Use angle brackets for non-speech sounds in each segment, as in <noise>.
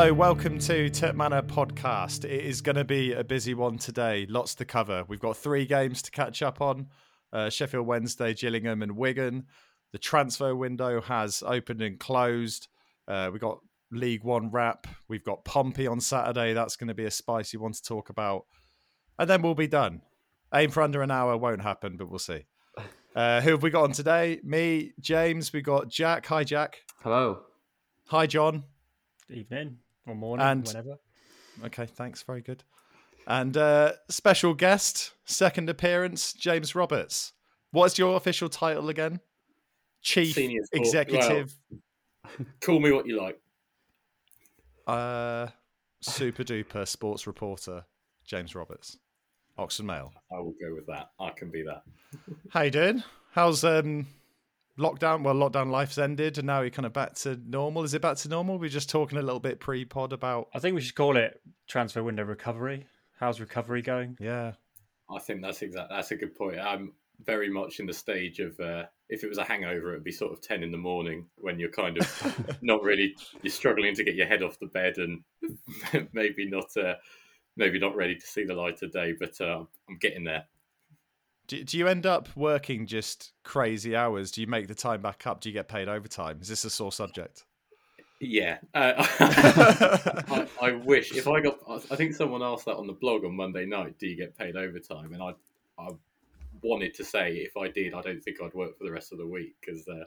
Manor. Hello, welcome to Tip Manor podcast. It is going to be a busy one today. Lots to cover. We've got three games to catch up on: uh, Sheffield Wednesday, Gillingham, and Wigan. The transfer window has opened and closed. Uh, we've got League One wrap. We've got Pompey on Saturday. That's going to be a spicy one to talk about, and then we'll be done. Aim for under an hour won't happen, but we'll see. <laughs> Uh, who have we got on today? Me, James. We've got Jack. Hi, Jack. Hello. Hi, John. Good evening or morning, And- whenever. Okay, thanks. Very good. And uh, special guest, second appearance, James Roberts. What's your official title again? Chief Senior sport- Executive, Call me what you like. uh, Super Duper Sports Reporter, James Roberts, Oxford Mail. I will go with that. I can be that. How you doing? How's um, lockdown? Well, lockdown life's ended, and now you're kind of back to normal. Is it back to normal? We are just talking a little bit pre-pod about. I think we should call it transfer window recovery. How's recovery going? Yeah, I think that's exact. That's a good point. I'm very much in the stage of uh, if it was a hangover, it'd be sort of ten in the morning when you're kind of <laughs> not really you're struggling to get your head off the bed and <laughs> maybe not uh, maybe not ready to see the light of day. But uh, I'm getting there. Do, do you end up working just crazy hours? Do you make the time back up? Do you get paid overtime? Is this a sore subject? Yeah, uh, <laughs> I, I wish if I got. I think someone asked that on the blog on Monday night. Do you get paid overtime? And I, I wanted to say if I did, I don't think I'd work for the rest of the week because. Uh,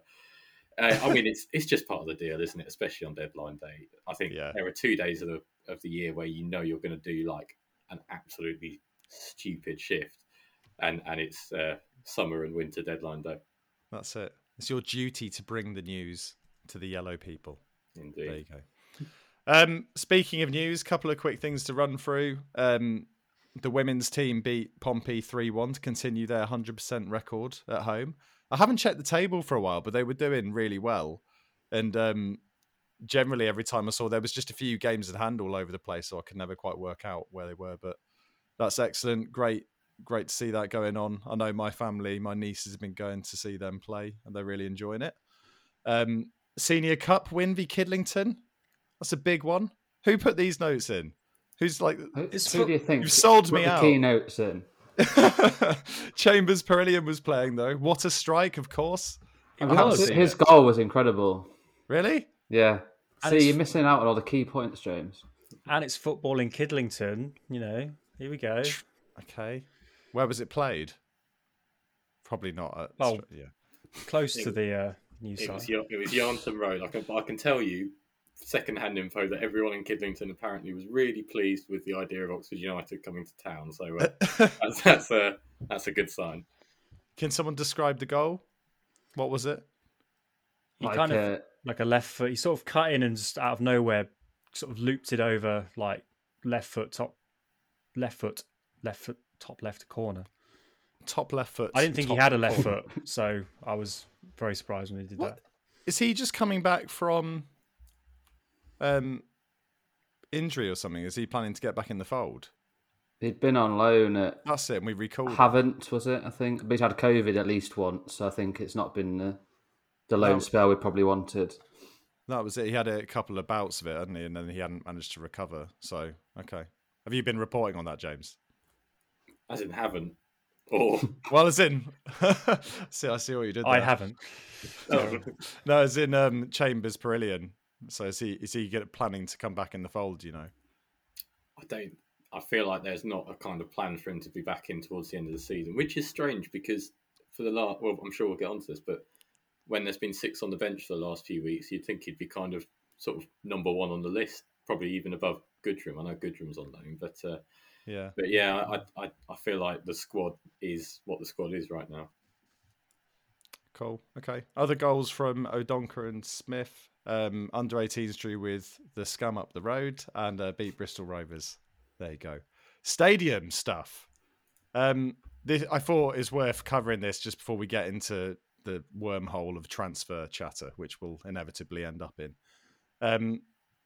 uh, I mean, it's it's just part of the deal, isn't it? Especially on deadline day. I think Yeah. there are two days of the of the year where you know you're going to do like an absolutely stupid shift, and and it's uh, summer and winter deadline day. That's it. It's your duty to bring the news to the yellow people. Indeed. There you go. Um, speaking of news, couple of quick things to run through. Um, the women's team beat Pompey 3 1 to continue their 100% record at home. I haven't checked the table for a while, but they were doing really well. And um, generally, every time I saw, there was just a few games at hand all over the place, so I could never quite work out where they were. But that's excellent. Great, great to see that going on. I know my family, my nieces have been going to see them play, and they're really enjoying it. Um, Senior Cup win v Kidlington. That's a big one. Who put these notes in? Who's like Who, It's who fo- do you think? you've sold put me the out. keynotes in. <laughs> Chambers Perillion was playing though. What a strike, of course. I It mean, was. his, his goal was incredible. Really? Yeah. And See, you're missing out on all the key points, James. And it's football in Kidlington. You know, here we go. Okay. Where was it played? Probably not at Oh. yeah. Close It to the uh, new It was, site. Yar- it was Yarnton Road. I can, I can tell you second-hand info that everyone in Kidlington apparently was really pleased with the idea of Oxford United coming to town. So uh, <laughs> that's, that's a that's a good sign. Can someone describe the goal? What was it? He Like, kind of uh, like a left foot. He sort of cut in and just out of nowhere, sort of looped it over like left foot top, left foot, left foot top left corner. Top left foot. I didn't think he had a left corner. foot, so I was very surprised when he did What? that. Is he just coming back from um injury or something? Is he planning to get back in the fold? he'd been on loan at That's it. And we recalled. Haven't, was it? I think. But he's had COVID at least once. So I think it's not been the, the loan No. spell we probably wanted. That was it. He had a couple of bouts of it, hadn't he? And then he hadn't managed to recover. So okay. Have you been reporting on that, James? As in haven't. Or <laughs> Well, as in, <laughs> see, I see what you did. I haven't. oh, <laughs> No, as in um, Chambers Perillion. So is he is he get, planning to come back in the fold? You know. I don't. I feel like there's not a kind of plan for him to be back in towards the end of the season, which is strange because for the last, well, I'm sure we'll get onto this, but when there's been six on the bench for the last few weeks, you'd think he'd be kind of sort of number one on the list, probably even above Goodrham. I know Goodrham's on loan, but uh, Yeah. but yeah, I, I I feel like the squad is what the squad is right now. Cool. Okay. Other goals from O'Donkor and Smith. Um, under 18s drew with the scum up the road and uh, beat Bristol Rovers. There you go. Stadium stuff. Um, this, I thought is worth covering this just before we get into the wormhole of transfer chatter, which we'll inevitably end up in. Um,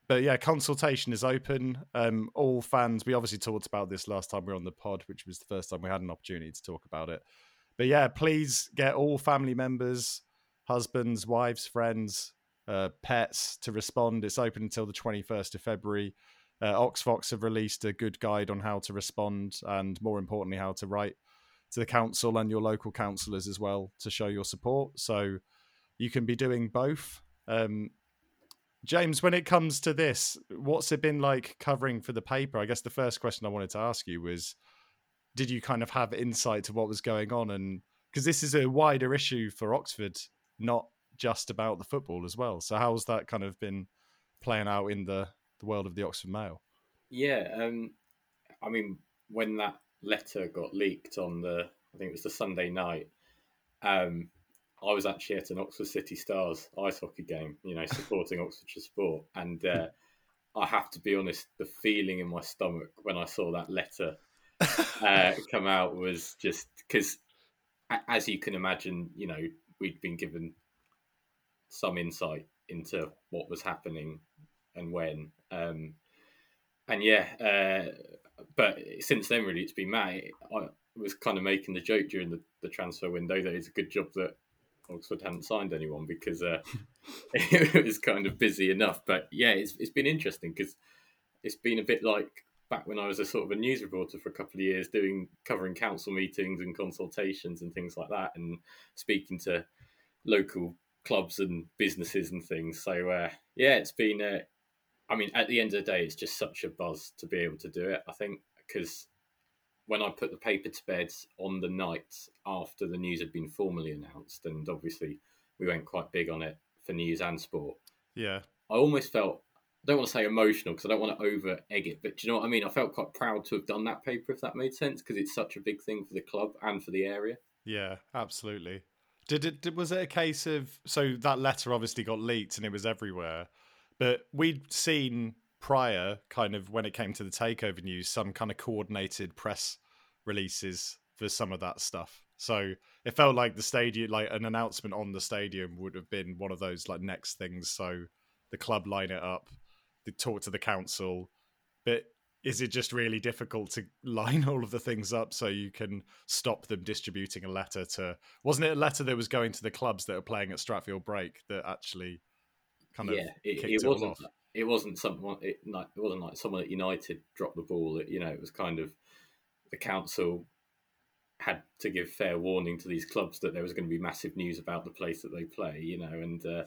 but yeah, consultation is open. Um, all fans, we obviously talked about this last time we were on the pod, which was the first time we had an opportunity to talk about it. But yeah, please get all family members, husbands, wives, friends, uh, pets to respond. It's open until the 21st of February. Uh, OxVox have released a good guide on how to respond and, more importantly, how to write to the council and your local councillors as well to show your support. So you can be doing both. Um, James, when it comes to this, what's it been like covering for the paper? I guess the first question I wanted to ask you was did you kind of have insight to what was going on? And because this is a wider issue for Oxford, not just about the football as well. So, how's that kind of been playing out in the, the world of the Oxford Mail? Yeah, um, I mean, when that letter got leaked on the, I think it was the Sunday night, um, I was actually at an Oxford City Stars ice hockey game, you know, supporting Oxfordshire sport. And uh, I have to be honest, the feeling in my stomach when I saw that letter uh, <laughs> come out was just because, as you can imagine, you know, we'd been given some insight into what was happening and when. Um, and yeah, uh, but since then, really, it's been mad. I was kind of making the joke during the, the transfer window that it's a good job that Oxford hadn't signed anyone because uh, <laughs> <laughs> it was kind of busy enough. But yeah, it's it's been interesting because it's been a bit like back when I was a sort of a news reporter for a couple of years, doing covering council meetings and consultations and things like that, and speaking to local clubs and businesses and things. So uh, yeah, it's been. Uh, I mean, at the end of the day, it's just such a buzz to be able to do it. I think because when I put the paper to bed on the night after the news had been formally announced, and obviously we went quite big on it for news and sport. Yeah, I almost felt. I don't want to say emotional because I don't want to over egg it, but do you know what I mean? I felt quite proud to have done that paper, if that made sense, because it's such a big thing for the club and for the area. Yeah, absolutely. Did it? Did, was it a case of so that letter obviously got leaked and it was everywhere, but we'd seen prior, kind of when it came to the takeover news, some kind of coordinated press releases for some of that stuff. So it felt like the stadium, like an announcement on the stadium, would have been one of those like next things. So the club line it up, they talk to the council, but is it just really difficult to <laughs> line all of the things up so you can stop them distributing a letter to wasn't it a letter that was going to the clubs that are playing at Stratfield Brake that actually kind of yeah it, it, it wasn't it wasn't someone it, it wasn't like someone at United dropped the ball you know it was kind of the council had to give fair warning to these clubs that there was going to be massive news about the place that they play, you know, and uh,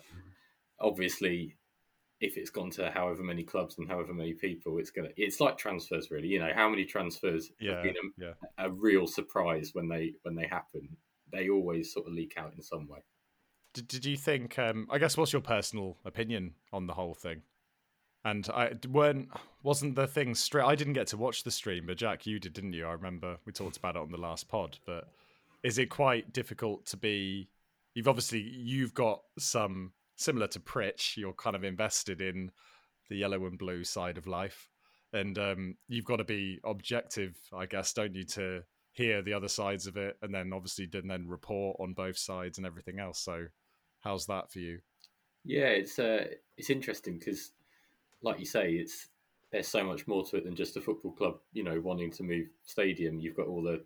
obviously, if it's gone to however many clubs and however many people, it's gonna. It's like transfers, really. You know, how many transfers yeah, have been a, yeah. a real surprise when they when they happen. They always sort of leak out in some way. Did, did you think? Um, I guess what's your personal opinion on the whole thing? And I weren't wasn't the thing straight. I didn't get to watch the stream, but Jack, you did, didn't you? I remember we talked about it on the last pod. But is it quite difficult to be? You've obviously you've got some similar to Pritch. You're kind of invested in the yellow and blue side of life, and um, you've got to be objective, I guess, don't you, to hear the other sides of it, and then obviously then report on both sides and everything else. So, how's that for you? Yeah, it's uh, it's interesting because like you say, it's there's so much more to it than just a football club. You know, wanting to move stadium. You've got all the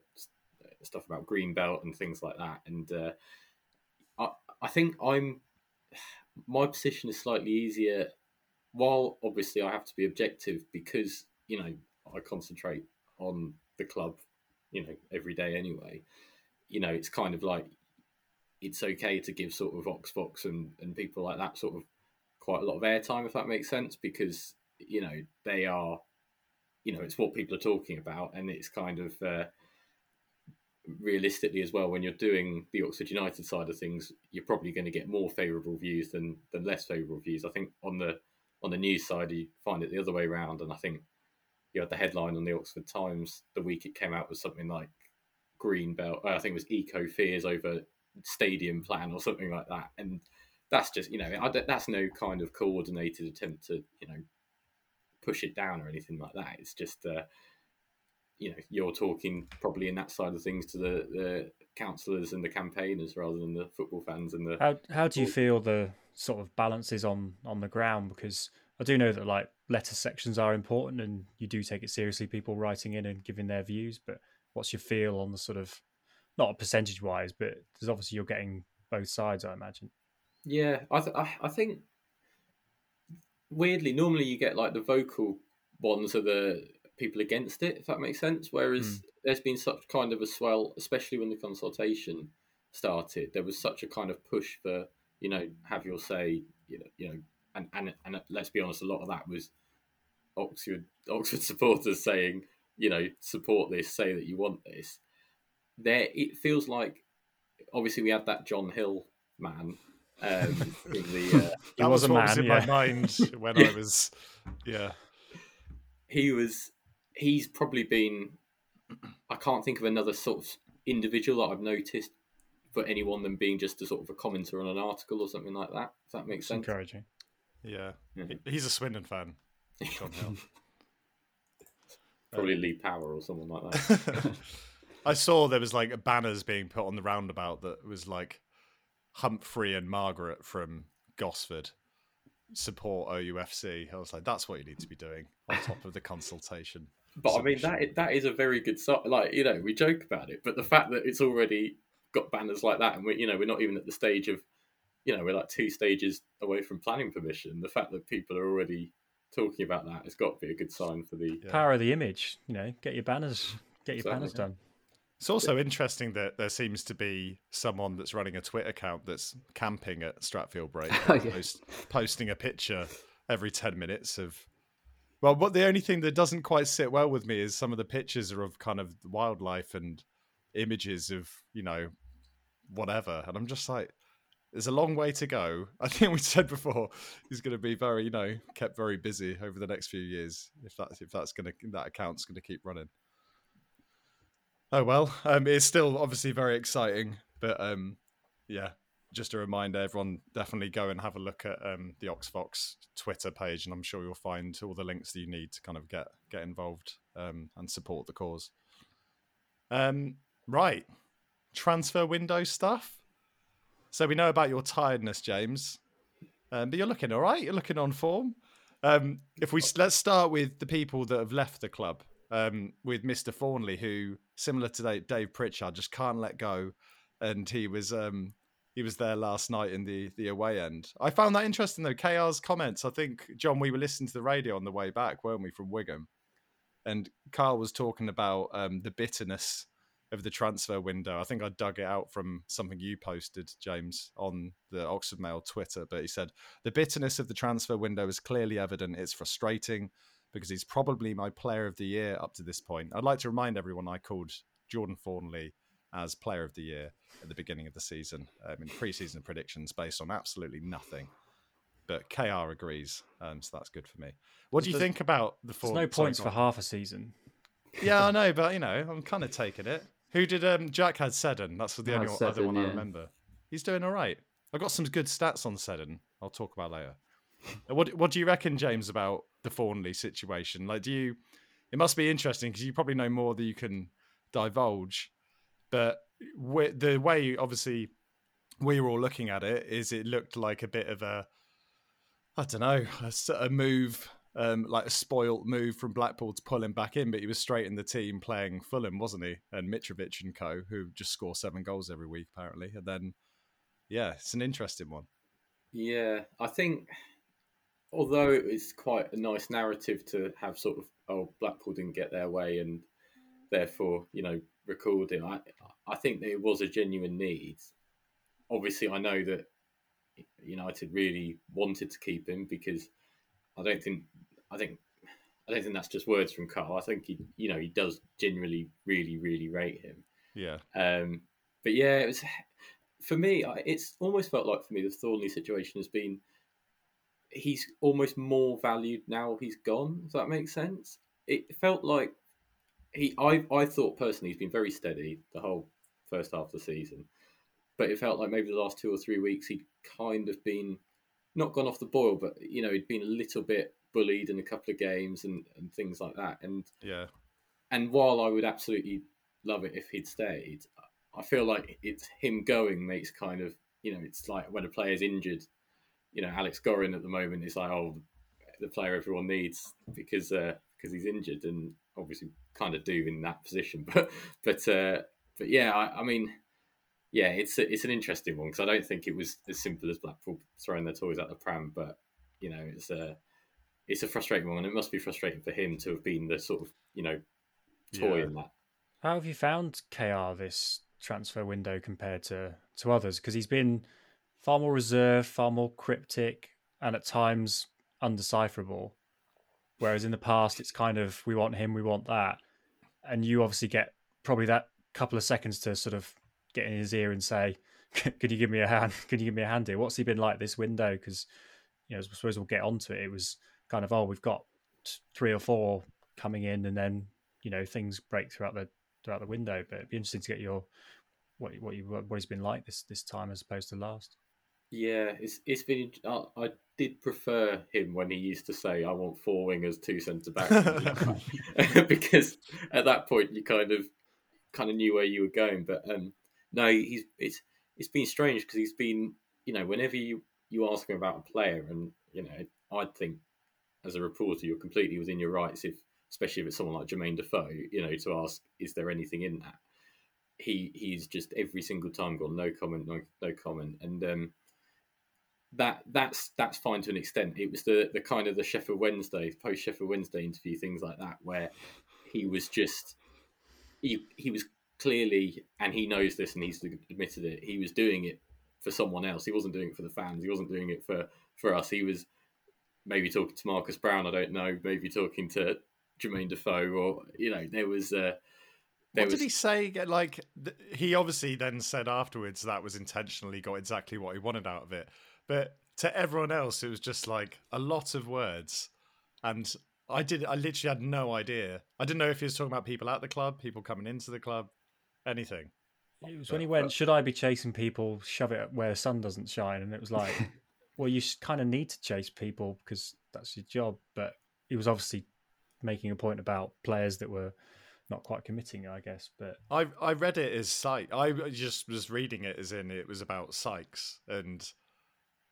stuff about green belt and things like that. And uh, I I think I'm my position is slightly easier. While obviously I have to be objective because you know I concentrate on the club, you know, every day anyway. You know, it's kind of like it's okay to give sort of OxVox and, and people like that sort of quite a lot of airtime, if that makes sense, because you know they are, you know, it's what people are talking about, and it's kind of uh, realistically as well. When you're doing the Oxford United side of things, you're probably going to get more favourable views than than less favourable views. I think on the on the news side, you find it the other way around, and I think you had the headline on the Oxford Times the week it came out was something like green belt. Uh, I think it was eco fears over stadium plan or something like that, and that's just you know that's no kind of coordinated attempt to you know push it down or anything like that. It's just uh, you know you're talking probably in that side of things to the, the councillors and the campaigners rather than the football fans and the. How how do you feel the sort of balance is on on the ground? Because I do know that like letter sections are important and you do take it seriously. People writing in and giving their views, but what's your feel on the sort of not percentage wise, but there's obviously you're getting both sides, I imagine. Yeah, I th- I think weirdly, normally you get like the vocal ones are the people against it, if that makes sense. Whereas hmm. there's been such kind of a swell, especially when the consultation started. There was such a kind of push for you know have your say, you know, you know, and and and let's be honest, a lot of that was Oxford Oxford <laughs> supporters saying, you know, support this, say that you want this. There, it feels like obviously we had that John Hill man. Um, in the, uh, <laughs> That was was, a what was man, in my yeah. mind <laughs> when Yeah. I was, yeah. he was he's probably been I can't think of another sort of individual that I've noticed for anyone than being just a sort of a commenter on an article or something like that. If that makes sense. encouraging. Yeah, Yeah. He- he's a Swindon fan. John Hill. Probably Lee Power or someone like that. <laughs> I saw there was like banners being put on the roundabout that was like Humphrey and Margaret from Gosford support OUFC. I was like, that's what you need to be doing on top of the consultation. But I mean that that is a very good sign. Like you know, we joke about it, but the fact that it's already got banners like that, and we you know we're not even at the stage of you know we're like two stages away from planning permission. The fact that people are already talking about that has got to be a good sign for the Yeah. Power of the image. You know, get your banners, get your Certainly, banners yeah. done. It's also interesting that there seems to be someone that's running a Twitter account that's camping at Stratfield Brake, <laughs> Oh, yeah. post, posting a picture every 10 minutes of. Well, what the only thing that doesn't quite sit well with me is some of the pictures are of kind of wildlife and images of, you know, whatever. And I'm just like, there's a long way to go. <laughs> I think we said before he's going to be very, you know, kept very busy over the next few years if that's if that's going to that account's going to keep running. Oh well, um, it's still obviously very exciting, but um, yeah, just a reminder, everyone definitely go and have a look at um, the OxVox Twitter page, and I'm sure you'll find all the links that you need to kind of get get involved um, and support the cause. Um, right, transfer window stuff. So we know about your tiredness, James, um, but you're looking all right. You're looking on form. Um, if we let's start with the people that have left the club, um, with Mister Thorniley, who similar to Dave, Pritchard just can't let go, and he was um, he was there last night in the the away end. I found that interesting though. KR's comments. I think John, we were listening to the radio on the way back, weren't we, from Wigan? And Karl was talking about um, the bitterness of the transfer window. I think I dug it out from something you posted, James, on the Oxford Mail Twitter. But he said the bitterness of the transfer window is clearly evident. It's frustrating because he's probably my player of the year up to this point. I'd like to remind everyone I called Jordan Thorniley as player of the year at the beginning of the season um, in preseason predictions based on absolutely nothing. But KR agrees, um, so that's good for me. What do you think about the There's no points go for half a season. Yeah, I <laughs> know, but you know, I'm kind of taking it. Who did um Jack had Seddon? That's the I only had one, other Seddon, one I remember. He's doing all right. I've got some good stats on Seddon. I'll talk about later. What What do you reckon, James, about the Thorniley situation? Like, do you? It must be interesting because you probably know more than you can divulge. But the way, obviously, we were all looking at it is it looked like a bit of a, I don't know, a move, um, like a spoilt move from Blackpool to pull him back in. But he was straight in the team playing Fulham, wasn't he? And Mitrovic and co, who just score seven goals every week apparently. And then, yeah, it's an interesting one. Yeah, I think although it was quite a nice narrative to have sort of oh Blackpool didn't get their way and therefore you know recording, I I think there was a genuine need. Obviously, I know that United really wanted to keep him because I don't think I think I don't think that's just words from Karl. I think he you know he does genuinely really really rate him. Yeah, Um, but yeah, it was for me. I- It's almost felt like for me the Thorniley situation has been. He's almost more valued now he's gone. Does that make sense? It felt like he. I I thought personally he's been very steady the whole first half of the season, but it felt like maybe the last two or three weeks he'd kind of been not gone off the boil, but you know he'd been a little bit bullied in a couple of games and, and things like that. And yeah, and while I would absolutely love it if he'd stayed, I feel like it's him going makes kind of you know it's like when a player's injured, you know Alex Gorrin at the moment is like oh the player everyone needs because uh, because he's injured and obviously kind of do in that position, <laughs> but but uh, but yeah I, I mean yeah it's a, it's an interesting one because I don't think it was as simple as Blackpool throwing their toys out the pram, but you know it's uh, it's a frustrating one, and it must be frustrating for him to have been the sort of you know toy Yeah. in that. How have you found KR this transfer window compared to to others? Because he's been far more reserved, far more cryptic, and at times undecipherable. Whereas in the past, it's kind of we want him, we want that, and you obviously get probably that couple of seconds to sort of get in his ear and say, <laughs> "Could you give me a hand? Could you give me a hand here?" What's he been like this window? Because you know, I suppose we'll get onto it. It was kind of oh, we've got three or four coming in, and then you know things break throughout the throughout the window. But it'd be interesting to get your what what you what he's been like this this time as opposed to last. Yeah, it's it's been. I, I did prefer him when he used to say, "I want four wingers, two centre backs," <laughs> <laughs> because at that point you kind of kind of knew where you were going. But um, no, he's it's it's been strange because he's been you know whenever you you ask him about a player, and you know I'd think as a reporter you're completely within your rights if especially if it's someone like Jermaine Defoe, you know, to ask is there anything in that. He he's just every single time gone no comment, no no comment, and um, that that's that's fine to an extent. It was the the kind of the Sheffield Wednesday post Sheffield Wednesday interview things like that where he was just he he was clearly and he knows this and he's admitted it. He was doing it for someone else. He wasn't doing it for the fans. He wasn't doing it for for us. He was maybe talking to Marcus Browne. I don't know. Maybe talking to Jermaine Defoe or you know there was. Uh, there What was did he say? Like th- he obviously then said afterwards that was intentionally got exactly what he wanted out of it. But to everyone else, it was just like a lot of words, and I did. I literally had no idea. I didn't know if he was talking about people at the club, people coming into the club, anything. It was when he went, "Should I be chasing people? Shove it where the sun doesn't shine." And it was like, <laughs> well, you kind of need to chase people because that's your job. But he was obviously making a point about players that were not quite committing, I guess. But I I read it as Sykes. I just was reading it as in it was about Sykes and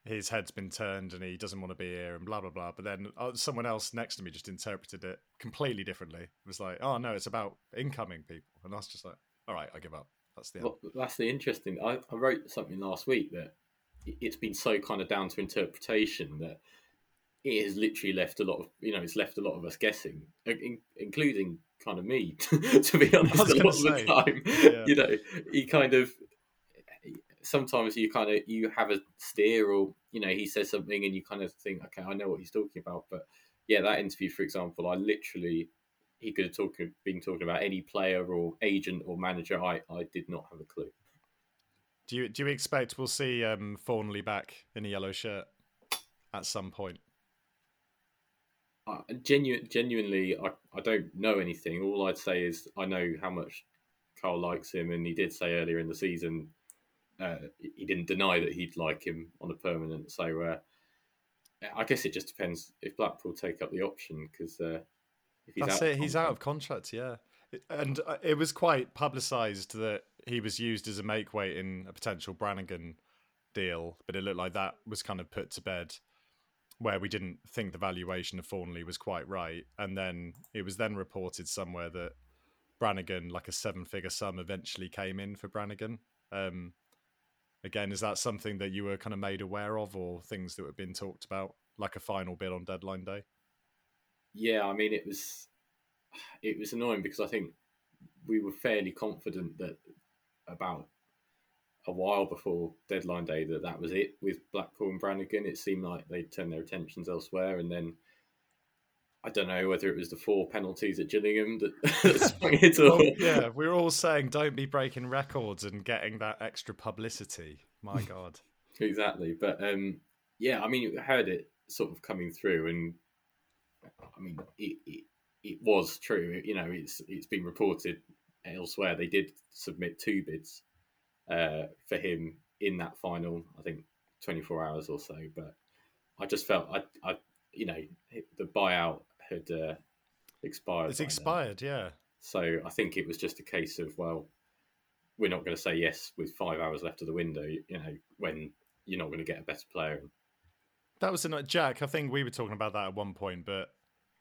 his head's been turned and he doesn't want to be here and blah blah blah. But then uh, someone else next to me just interpreted it completely differently. It was like, oh no, it's about incoming people, and I was just like, all right, I give up. That's the end. Well, that's the interesting. I, I wrote something last week that it- it's been so kind of down to interpretation that it has literally left a lot of you know it's left a lot of us guessing, in, including kind of me <laughs> to be honest. A lot of the time, yeah. you know, he kind of sometimes you kind of you have a steer or you know he says something and you kind of think okay I know what he's talking about, but yeah, that interview for example, I literally he could have talk, been talking about any player or agent or manager. I, I did not have a clue. Do you do you expect we'll see um, Thorniley back in a yellow shirt at some point? Uh, genu- genuinely, I, I don't know anything. All I'd say is I know how much Karl likes him, and he did say earlier in the season uh, he didn't deny that he'd like him on a permanent. So uh, I guess it just depends if Blackpool take up the option because uh, if he's That's out it. He's out of contract- yeah. And uh, it was quite publicised that he was used as a make weight in a potential Brannagan deal, but it looked like that was kind of put to bed where we didn't think the valuation of Thorniley was quite right. And then it was then reported somewhere that Brannagan, like a seven figure sum, eventually came in for Brannagan. Um, again, is that something that you were kind of made aware of or things that were being talked about, like a final bid on deadline day? Yeah, I mean it was it was annoying because I think we were fairly confident that about a while before deadline day that that was it with Blackpool and Brannagan. It seemed like they'd turned their attentions elsewhere, and then I don't know whether it was the four penalties at Gillingham that, <laughs> that <laughs> swung it all. Well, yeah, we're all saying don't be breaking records and getting that extra publicity. My <laughs> God. exactly. But um, yeah, I mean, I heard it sort of coming through, and I mean, it, it, it was true. You know, it's it's been reported elsewhere. They did submit two bids uh, for him in that final. I think twenty four hours or so. But I just felt I, I you know, the buyout had uh, expired. It's by then. expired, yeah. So I think it was just a case of well, we're not going to say yes with five hours left of the window. You know, when you're not going to get a better player. That was a Jack. I think we were talking about that at one point, but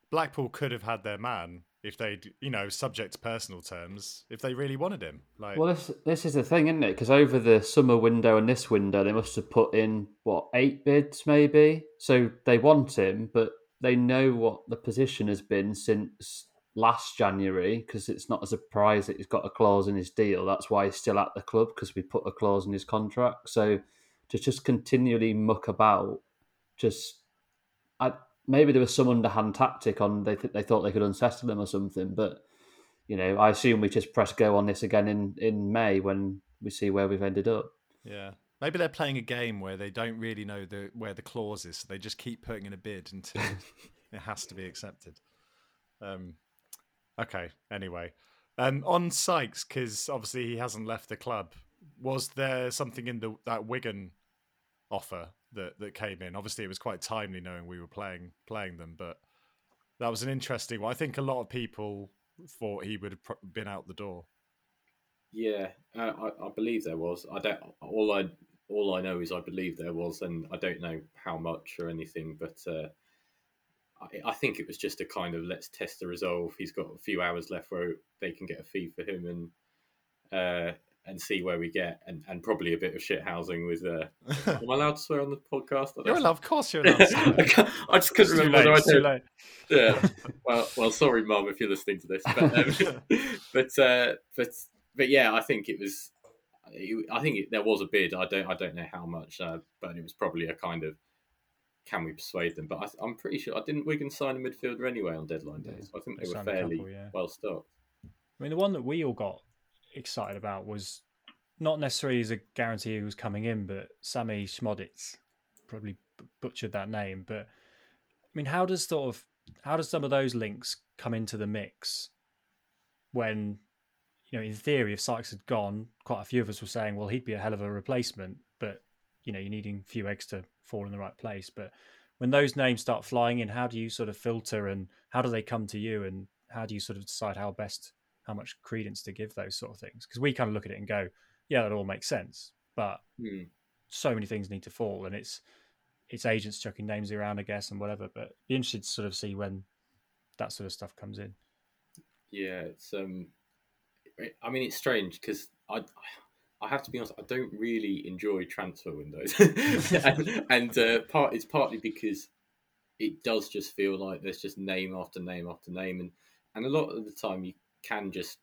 Blackpool could have had their man if they'd, you know, subject to personal terms, if they really wanted him. Like, Well, this this is the thing, isn't it? Because over the summer window and this window, they must have put in what eight bids, maybe. So they want him, but they know what the position has been since last January because it's not a surprise that he's got a clause in his deal. That's why he's still at the club because we put a clause in his contract. So to just continually muck about, just I maybe there was some underhand tactic on they th- they thought they could unsettle him or something, but you know I assume we just press go on this again in in May when we see where we've ended up. Yeah. Maybe they're playing a game where they don't really know the where the clause is, so they just keep putting in a bid until <laughs> it has to be accepted. Um, okay. Anyway, um, on Sykes, because obviously he hasn't left the club. Was there something in the that Wigan offer that that came in? Obviously, it was quite timely knowing we were playing playing them, but that was an interesting one. I think a lot of people thought he would have been out the door. Yeah, uh, I, I believe there was. I don't. All I all I know is I believe there was, and I don't know how much or anything, but uh, I, I, think it was just a kind of let's test the resolve. He's got a few hours left where they can get a fee for him and uh, and see where we get, and, and probably a bit of shit housing with. Uh, <laughs> am I allowed to swear on the podcast? You're allowed, of course you're allowed. <laughs> I just couldn't remember whether I was too late. Yeah. <laughs> Well, well, sorry, mum, if you're listening to this, but um, but uh, but but yeah, I think it was I think it, there was a bid. I don't I don't know how much, uh, but it was probably a kind of can we persuade them? But I, am pretty sure I didn't Wigan sign a midfielder anyway on deadline day. So I think they, they were fairly couple, yeah. well stocked. I mean, the one that we all got excited about was not necessarily as a guarantee he was coming in, but Sammie Szmodics probably butchered that name. But I mean, how does sort of how does some of those links come into the mix when you know, in theory, if Sykes had gone, quite a few of us were saying, well, he'd be a hell of a replacement, but you know, you're needing a few eggs to fall in the right place. But when those names start flying in, how do you sort of filter and how do they come to you and how do you sort of decide how best, how much credence to give those sort of things? Because we kind of look at it and go, yeah, that all makes sense, but mm. so many things need to fall, and it's it's agents chucking names around, I guess, and whatever. But be interested to sort of see when that sort of stuff comes in. Yeah, it's um I mean, it's strange because I, I have to be honest, I don't really enjoy transfer windows, <laughs> and, and uh, part it's partly because it does just feel like there's just name after name after name, and and a lot of the time you can just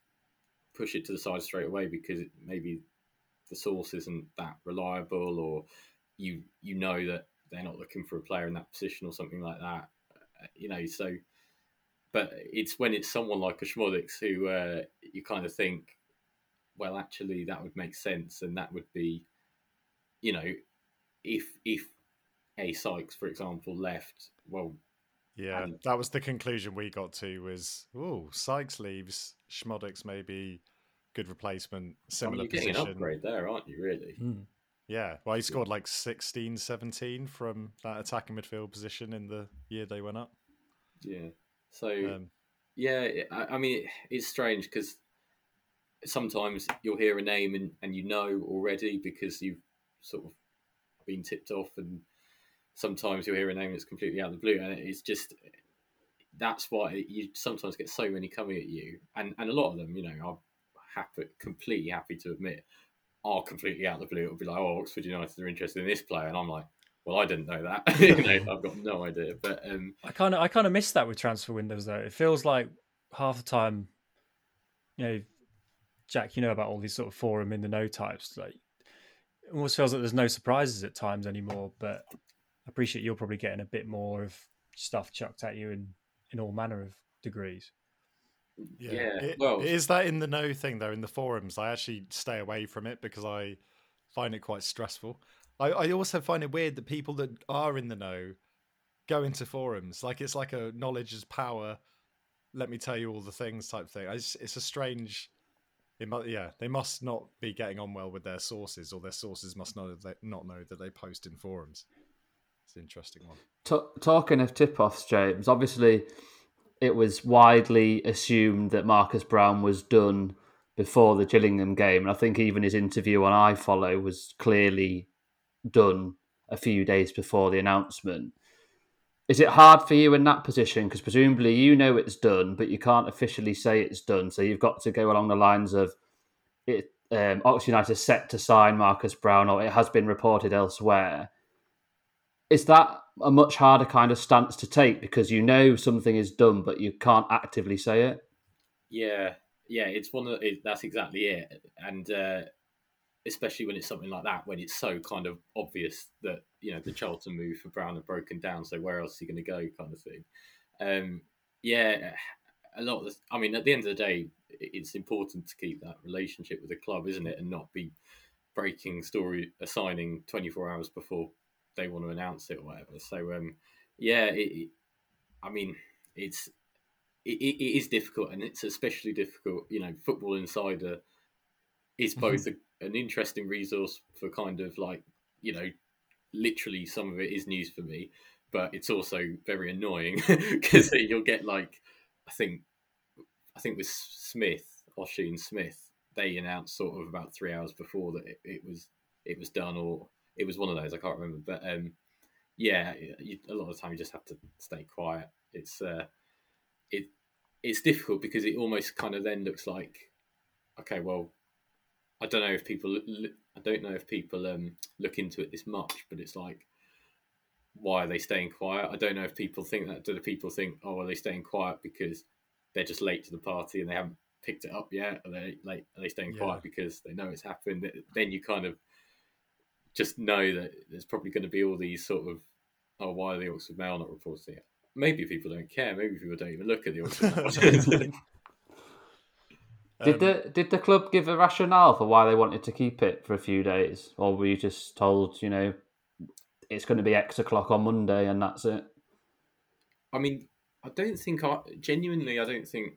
push it to the side straight away because maybe the source isn't that reliable, or you you know that they're not looking for a player in that position or something like that. Uh, you know, so but it's when it's someone like a Szmodics who uh, you kind of think, well, actually, that would make sense, and that would be, you know, if if a Sykes, for example, left, well, yeah, and, that was the conclusion we got to. Was oh, Sykes leaves, Szmodics maybe good replacement, similar I mean, you're position. an upgrade there, aren't you? Really? Mm. Yeah, well, he scored like 16, 17 from that attacking midfield position in the year they went up. Yeah. So um, yeah, I, I, mean, it's strange because sometimes you'll hear a name and, and you know already because you've sort of been tipped off, and sometimes you'll hear a name that's completely out of the blue, and it's just that's why you sometimes get so many coming at you, and and a lot of them, you know, are happy, completely happy to admit, are completely out of the blue. It'll be like, oh, Oxford United are interested in this player, and I'm like, well, I didn't know that. <laughs> you know, <laughs> I've got no idea. But um, I kind of I kind of miss that with transfer windows though. It feels like half the time, you know, Jack, you know about all these sort of forum in the know types. Like, it almost feels like there's no surprises at times anymore. But I appreciate you're probably getting a bit more of stuff chucked at you in in all manner of degrees. Yeah, yeah. It, well, is that in the know thing though? In the forums, I actually stay away from it because I find it quite stressful. I, I also find it weird that people that are in the know go into forums like it's like a knowledge is power. Let me tell you all the things type thing. It's, it's a strange. It must, yeah, they must not be getting on well with their sources, or their sources must not not know that they post in forums. It's an interesting one. T- talking of tip-offs, James. Obviously, it was widely assumed that Marcus Browne was done before the Gillingham game, and I think even his interview on iFollow was clearly done a few days before the announcement. Is it hard for you in that position? Because presumably you know it's done, but you can't officially say it's done. So you've got to go along the lines of it. Um, Oxford United is set to sign Marcus Browne, or it has been reported elsewhere. is that a much harder kind of stance to take because you know something is done, but you can't actively say it? Yeah, yeah, it's one of it, that's exactly it, and uh, especially when it's something like that, when it's so kind of obvious that you know the Charlton move for Browne have broken down, so where else are you going to go, kind of thing. Um, yeah, a lot of the, I mean, at the end of the day, it's important to keep that relationship with the club, isn't it, and not be breaking story assigning 24 hours before they want to announce it or whatever. So, um, yeah, it, it, I mean, it's it, it is difficult, and it's especially difficult. You know, Football Insider is mm-hmm. both a, an interesting resource for kind of like you know, literally some of it is news for me, but it's also very annoying <laughs> because you'll get like I think I think with Smith, Oisin Smith, they announced sort of about three hours before that it, it was it was done, or it was one of those. I can't remember, but um, yeah, you, a lot of the time you just have to stay quiet. It's uh, it it's difficult because it almost kind of then looks like, okay, well, I don't know if people I don't know if people um, look into it this much, but it's like, why are they staying quiet? I don't know if people think that. Do the people think, oh, are they staying quiet because they're just late to the party and they haven't picked it up yet? Are they like are they staying yeah. quiet because they know it's happened? Then you kind of just know that there's probably going to be all these sort of oh why are the Oxford Mail not reporting it? Maybe people don't care. Maybe people don't even look at the Oxford Mail. <laughs> <laughs> Did um, the did the club give a rationale for why they wanted to keep it for a few days, or were you just told, you know, it's going to be X o'clock on Monday and that's it? I mean, I don't think I genuinely. I don't think.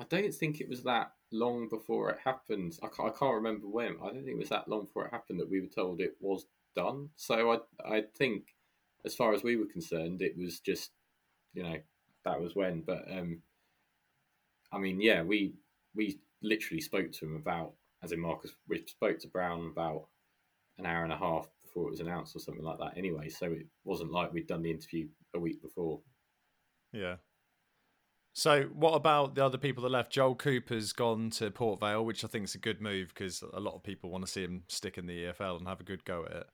I don't think it was that long before it happened. I can't, I can't remember when. I don't think it was that long before it happened that we were told it was done. So I I think, as far as we were concerned, it was just, you know, that was when. But um, I mean, yeah, we we literally spoke to him about, as in Marcus, we spoke to Browne about an hour and a half before it was announced or something like that. Anyway, so it wasn't like we'd done the interview a week before. Yeah. So, what about the other people that left? Joel Cooper's gone to Port Vale, which I think is a good move because a lot of people want to see him stick in the EFL and have a good go at it.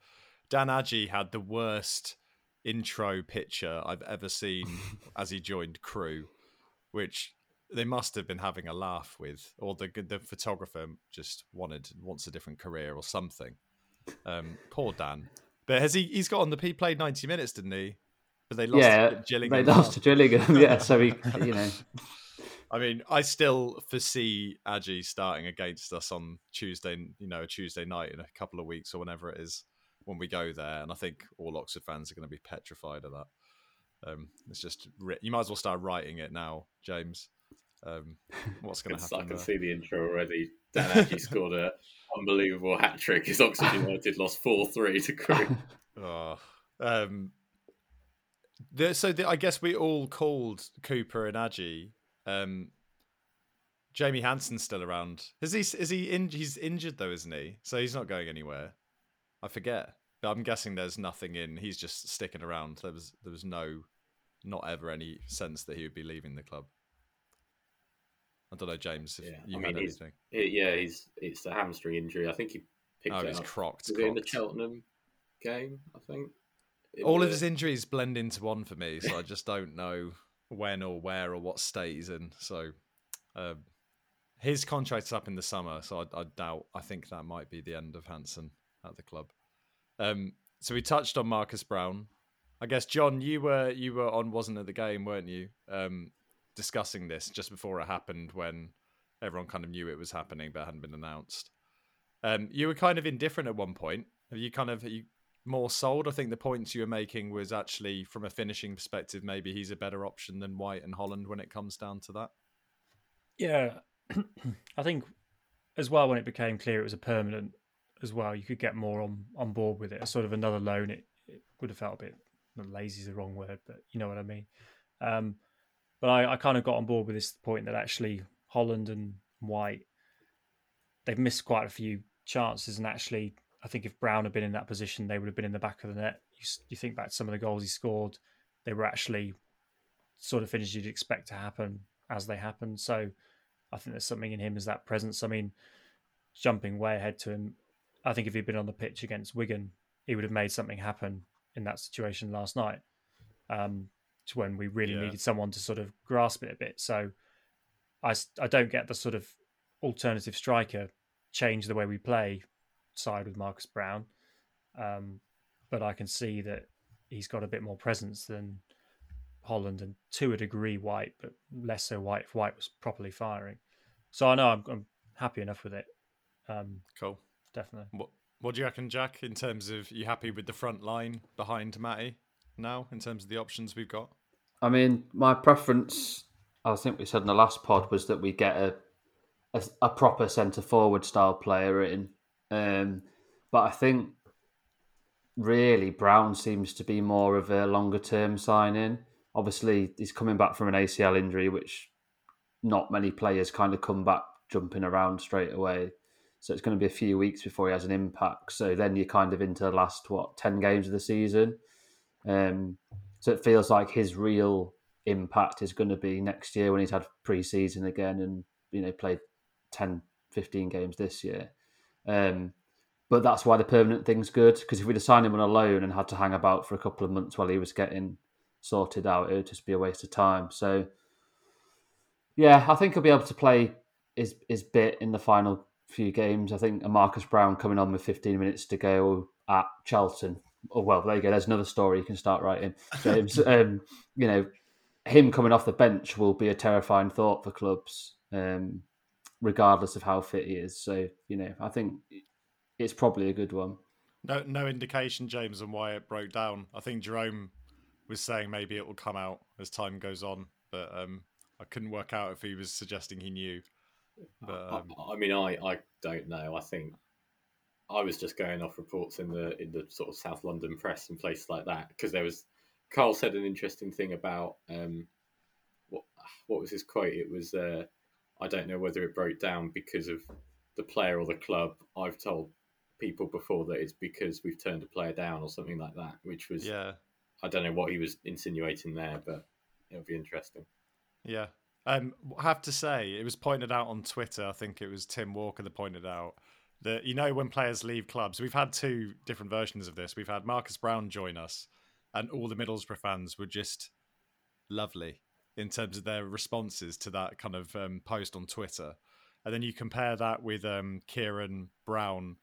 Dan Agyei had the worst intro picture I've ever seen <laughs> as he joined Crewe, which they must have been having a laugh with, or the the photographer just wanted wants a different career or something. Um, poor Dan. But has he? He's got on the. He played ninety minutes, didn't he? But they lost yeah, to Gillingham. They lost to Gillingham, yeah. So he, <laughs> you know. I mean, I still foresee Agyei starting against us on Tuesday, you know, a Tuesday night in a couple of weeks or whenever it is when we go there. And I think all Oxford fans are going to be petrified of that. Um, it's just, you might as well start writing it now, James. Um, what's going <laughs> to happen? I can there? see the intro already. Dan Agyei <laughs> scored an unbelievable hat trick as Oxford <laughs> United lost 4 3 to Crewe. Oh, um, the, so the, I guess we all called Cooper and Agyei. Um, Jamie Hanson's still around. Is he? Is he? In, he's injured though, isn't he? So he's not going anywhere. I forget. But I'm guessing there's nothing in. He's just sticking around. There was there was no, not ever any sense that he would be leaving the club. I don't know, James. If yeah, you I mean, anything? It, yeah, he's it's a hamstring injury. I think he picked oh, it he's up. crocked. Was crocked. in the Cheltenham game? I think all of his injuries blend into one for me, so I <laughs> just don't know when or where or what state he's in. So um, his contract's up in the summer, so I, I, doubt. I think that might be the end of Hanson at the club. Um, so we touched on Marcus Browne. I guess John, you were you were on wasn't at the game, weren't you? Um, discussing this just before it happened when everyone kind of knew it was happening but hadn't been announced. Um, you were kind of indifferent at one point. Have you kind of you more sold. I think the points you were making was actually from a finishing perspective, maybe he's a better option than White and Holland when it comes down to that. Yeah, <clears throat> I think as well when it became clear it was a permanent as well, you could get more on on board with it. A sort of another loan, it, it would have felt a bit lazy is the wrong word, but you know what I mean. Um, but I, I kind of got on board with this point that actually Holland and White they've missed quite a few chances, and actually I think if Browne had been in that position, they would have been in the back of the net. You, you think back to some of the goals he scored, they were actually sort of finishes you'd expect to happen as they happened. So I think there's something in him as that presence. I mean, jumping way ahead to him, I think if he'd been on the pitch against Wigan he would have made something happen in that situation last night. Um, to when we really Yeah. needed someone to sort of grasp it a bit. So I, I don't get the sort of alternative striker change the way we play side with Marcus Browne. Um, but I can see that he's got a bit more presence than Holland and to a degree White, but less so White if White was properly firing. So I know I'm, I'm happy enough with it. Um, Cool. definitely. What What do you reckon, Jack? In terms of you happy with the front line behind Matty now? In terms of the options we've got. I mean, my preference, I think we said in the last pod, was that we get a a, a proper centre forward style player in. Um, but I think really Browne seems to be more of a longer term signing. Obviously, he's coming back from an ACL injury, which not many players kind of come back jumping around straight away. So it's going to be a few weeks before he has an impact. So then you're kind of into the last what ten games of the season. Um, so it feels like his real impact is going to be next year when he's had pre-season again and you know played 10, 15 games this year. Um, but that's why the permanent thing's good because if we'd have signed him on a loan and had to hang about for a couple of months while he was getting sorted out, it would just be a waste of time. So yeah, I think he'll be able to play his his bit in the final few games. I think a Marcus Browne coming on with 15 minutes to go at Charlton. Oh well, there you go. There's another story you can start writing, James. um, you know, him coming off the bench will be a terrifying thought for clubs, um, regardless of how fit he is. So you know, I think it's probably a good one. No, no indication, James, on why it broke down. I think Jerome was saying maybe it will come out as time goes on, but um, I couldn't work out if he was suggesting he knew. But I- um, I, mean, I, I don't know. I think I was just going off reports in the in the sort of South London press and places like that because there was Karl said an interesting thing about um, what what was his quote? It was uh, I don't know whether it broke down because of the player or the club. I've told people before that it's because we've turned a player down or something like that, which was yeah, I don't know what he was insinuating there, but it'll be interesting. yeah. Um, I have to say, it was pointed out on Twitter. I think it was Tim Walker that pointed out that you know when players leave clubs, we've had two different versions of this. We've had Marcus Browne join us, and all the Middlesbrough fans were just lovely in terms of their responses to that kind of um, post on Twitter. And then you compare that with um, Ciaron Brown,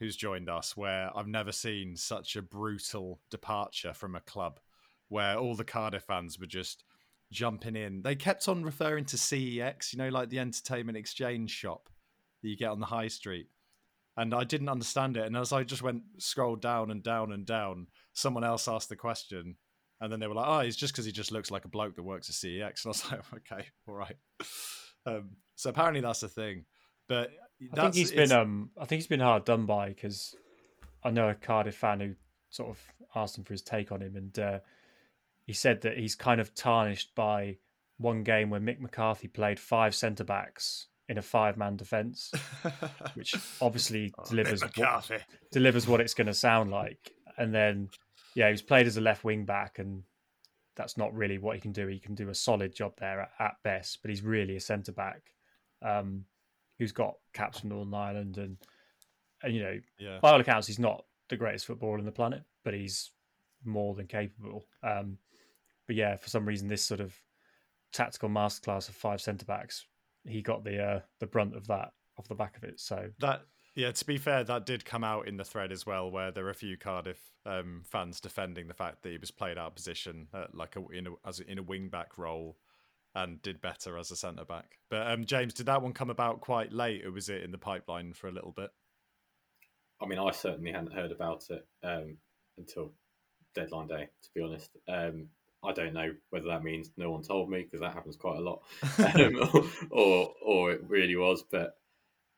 who's joined us, where I've never seen such a brutal departure from a club, where all the Cardiff fans were just jumping in. They kept on referring to CEX, you know, like the entertainment exchange shop that you get on the high street. And I didn't understand it. And as I just went scrolled down and down and down, someone else asked the question. And then they were like, oh, it's just because he just looks like a bloke that works at CEX. <laughs> And I was like, okay, all right. <laughs> Um, so apparently that's a thing. But I think he's it's- been um I think he's been hard done by because I know a Cardiff fan who sort of asked him for his take on him and uh, he said that he's kind of tarnished by one game where Mick McCarthy played five centre backs in a five man defence, which <laughs> obviously Oh, delivers what, delivers what it's going to sound like. And then yeah, he was played as a left wing back and that's not really what he can do. He can do a solid job there at, at best, but he's really a centre back um, who's got caps from Northern Ireland, and, and you know, Yeah. by all accounts, he's not the greatest footballer on the planet, but he's more than capable. Um, but yeah, for some reason, this sort of tactical masterclass of five centre backs, he got the uh, the brunt of that off the back of it. So That yeah, to be fair, that did come out in the thread as well, where there are a few Cardiff um, fans defending the fact that he was played out of position, uh, like a, in a, as in a wing back role, and did better as a centre back. But um, James, did that one come about quite late, or was it in the pipeline for a little bit? I mean, I certainly hadn't heard about it um, until deadline day. To be honest, um, I don't know whether that means no one told me because that happens quite a lot, <laughs> um, <laughs> or or it really was. But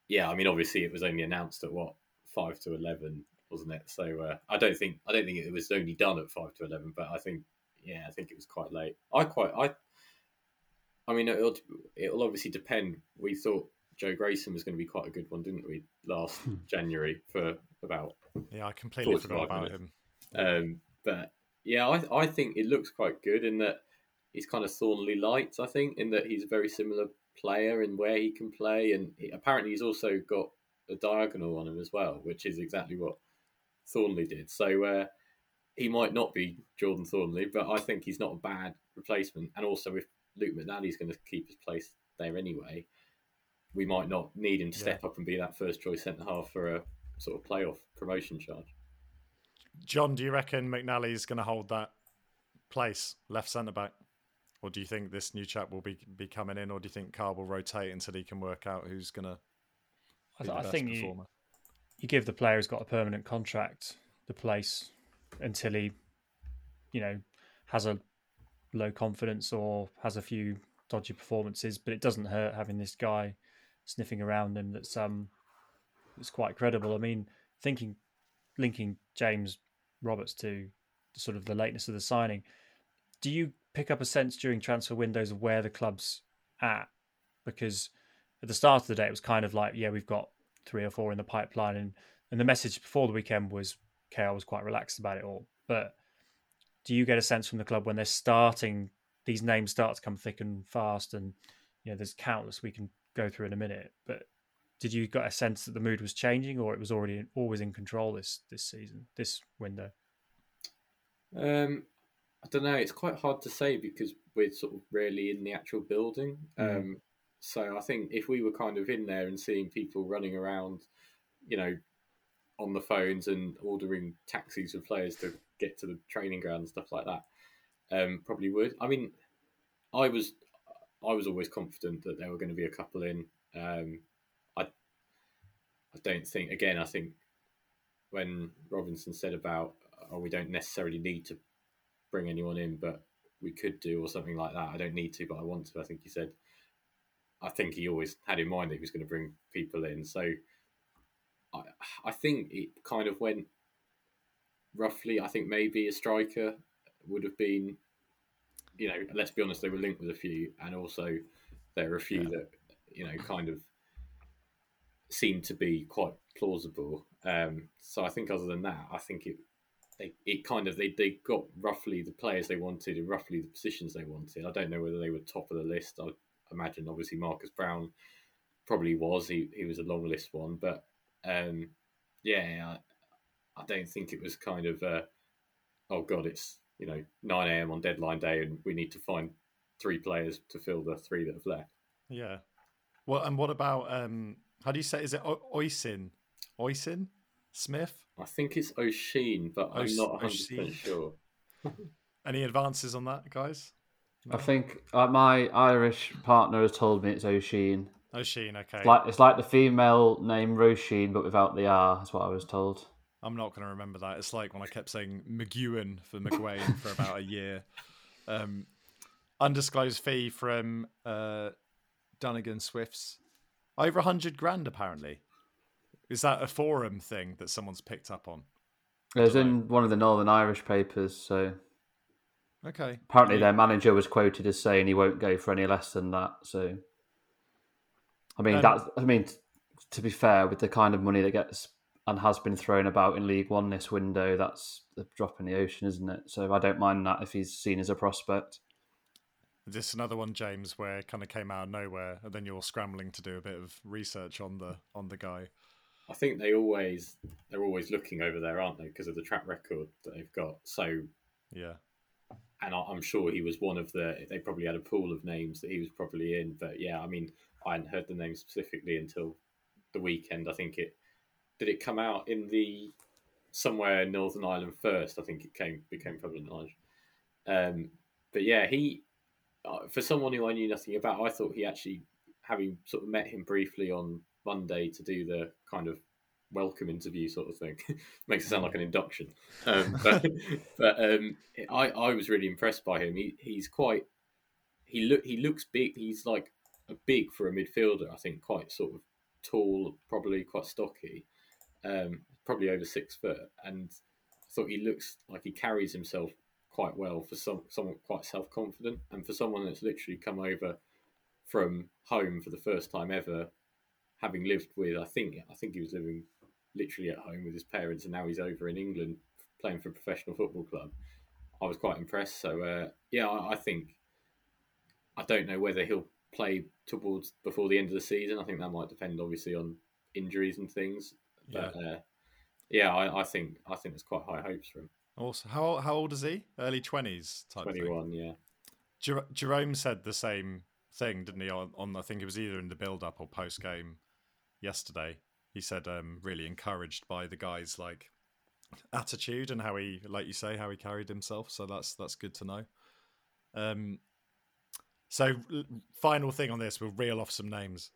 yeah, I mean, obviously, it was only announced at what five to eleven, wasn't it? So uh, I don't think I don't think it was only done at five to eleven, but I think yeah, I think it was quite late. I quite I. I mean, it'll, it'll obviously depend. We thought Joe Grayson was going to be quite a good one, didn't we? Last January for about Yeah, I completely forgot 45 about minutes. him. um, but yeah, I, I think it looks quite good in that he's kind of Thorniley light. I think in that he's a very similar player in where he can play, and he, apparently he's also got a diagonal on him as well, which is exactly what Thorniley did. So uh, he might not be Jordan Thorniley, but I think he's not a bad replacement. And also, if Luke McNally's going to keep his place there anyway, we might not need him to step up and be that first choice centre half for a sort of playoff promotion charge. John, do you reckon McNally's going to hold that place, left centre back? Or do you think this new chap will be be coming in, or do you think Karl will rotate until he can work out who's going to? I, I think you, you give the player who's got a permanent contract the place until he, you know, has a low confidence or has a few dodgy performances. But it doesn't hurt having this guy sniffing around him that's um that's quite credible. I mean, thinking linking James Roberts to sort of the lateness of the signing, do you pick up a sense during transfer windows of where the club's at? Because at the start of the day, it was kind of like, yeah, we've got three or four in the pipeline, and and the message before the weekend was, I was quite relaxed about it all. But do you get a sense from the club when they're starting? These names start to come thick and fast, and you know, there's countless we can go through in a minute. But did you got a sense that the mood was changing, or it was already always in control this this season, this window? Um, I don't know. It's quite hard to say because we're sort of rarely in the actual building. Mm. Um, so I think if we were kind of in there and seeing people running around, you know, on the phones and ordering taxis with players to get to the training ground and stuff like that, um, probably would. I mean, I was I was always confident that there were going to be a couple in. Um, I don't think again. I think when Robinson said about oh, we don't necessarily need to bring anyone in, but we could do or something like that. I don't need to, but I want to. I think he said. I think he always had in mind that he was going to bring people in. So I, I think it kind of went roughly. I think maybe a striker would have been, you know, let's be honest, they were linked with a few, and also there are a few yeah. that you know kind of seem to be quite plausible. Um, so I think other than that, I think it they it kind of they, they got roughly the players they wanted and roughly the positions they wanted. I don't know whether they were top of the list. I imagine obviously Marcus Browne probably was. He he was a long list one, but um, yeah, I, I, don't think it was kind of uh, oh god, it's you know nine a.m. on deadline day and we need to find three players to fill the three that have left. Yeah. Well, and what about um, how do you say? Is it o- Oisin? Oisin? Smith? I think it's O'Sheen, but I'm not 100 percent sure. <laughs> Any advances on that, guys? No? I think uh, my Irish partner has told me it's O'Sheen. O'Sheen, okay. It's like, it's like the female name Roisin, but without the R. That's what I was told. I'm not going to remember that. It's like when I kept saying McEwen for McGuane for about a <laughs> year. Um, undisclosed fee from uh, Dungannon Swifts. Over a 100 grand, apparently. Is that a forum thing that someone's picked up on? It was in one of the Northern Irish papers, so. Okay. Apparently, their manager was quoted as saying he won't go for any less than that. So, I mean, um, that. I mean, to be fair, with the kind of money that gets and has been thrown about in League One this window, that's a drop in the ocean, isn't it? So I don't mind that if he's seen as a prospect. This another one, James, where it kind of came out of nowhere, and then you're scrambling to do a bit of research on the on the guy. I think they always they're always looking over there, aren't they? Because of the track record that they've got. So yeah, and I'm sure he was one of the. They probably had a pool of names that he was probably in. But yeah, I mean, I hadn't heard the name specifically until the weekend. I think it did it come out in the somewhere in Northern Ireland first. I think it came became public knowledge. Um, but yeah, he uh, for someone who I knew nothing about, I thought he actually having sort of met him briefly on Monday to do the kind of welcome interview sort of thing. <laughs> Makes it sound like an induction. Um, <laughs> but, but um, I, I was really impressed by him. He, he's quite he look he looks big. He's like a big for a midfielder. I think quite sort of tall, probably quite stocky, um, probably over six foot. And I thought he looks like he carries himself quite well for some someone quite self confident, and for someone that's literally come over from home for the first time ever having lived with, I think, I think he was living literally at home with his parents, and now he's over in England playing for a professional football club. I was quite impressed. So uh, yeah, I, I, think I don't know whether he'll play towards before the end of the season. I think that might depend, obviously, on injuries and things. But yeah. uh, yeah, I, I think I think there's quite high hopes for him. Also, how how old is he? Early twenties type. Twenty one, yeah. Jer- Jerome said the same thing, didn't he? On, on I think it was either in the build up or post game yesterday. He said um, really encouraged by the guy's like attitude and how he, like you say, how he carried himself. So that's that's good to know. Um, so final thing on this, we'll reel off some names.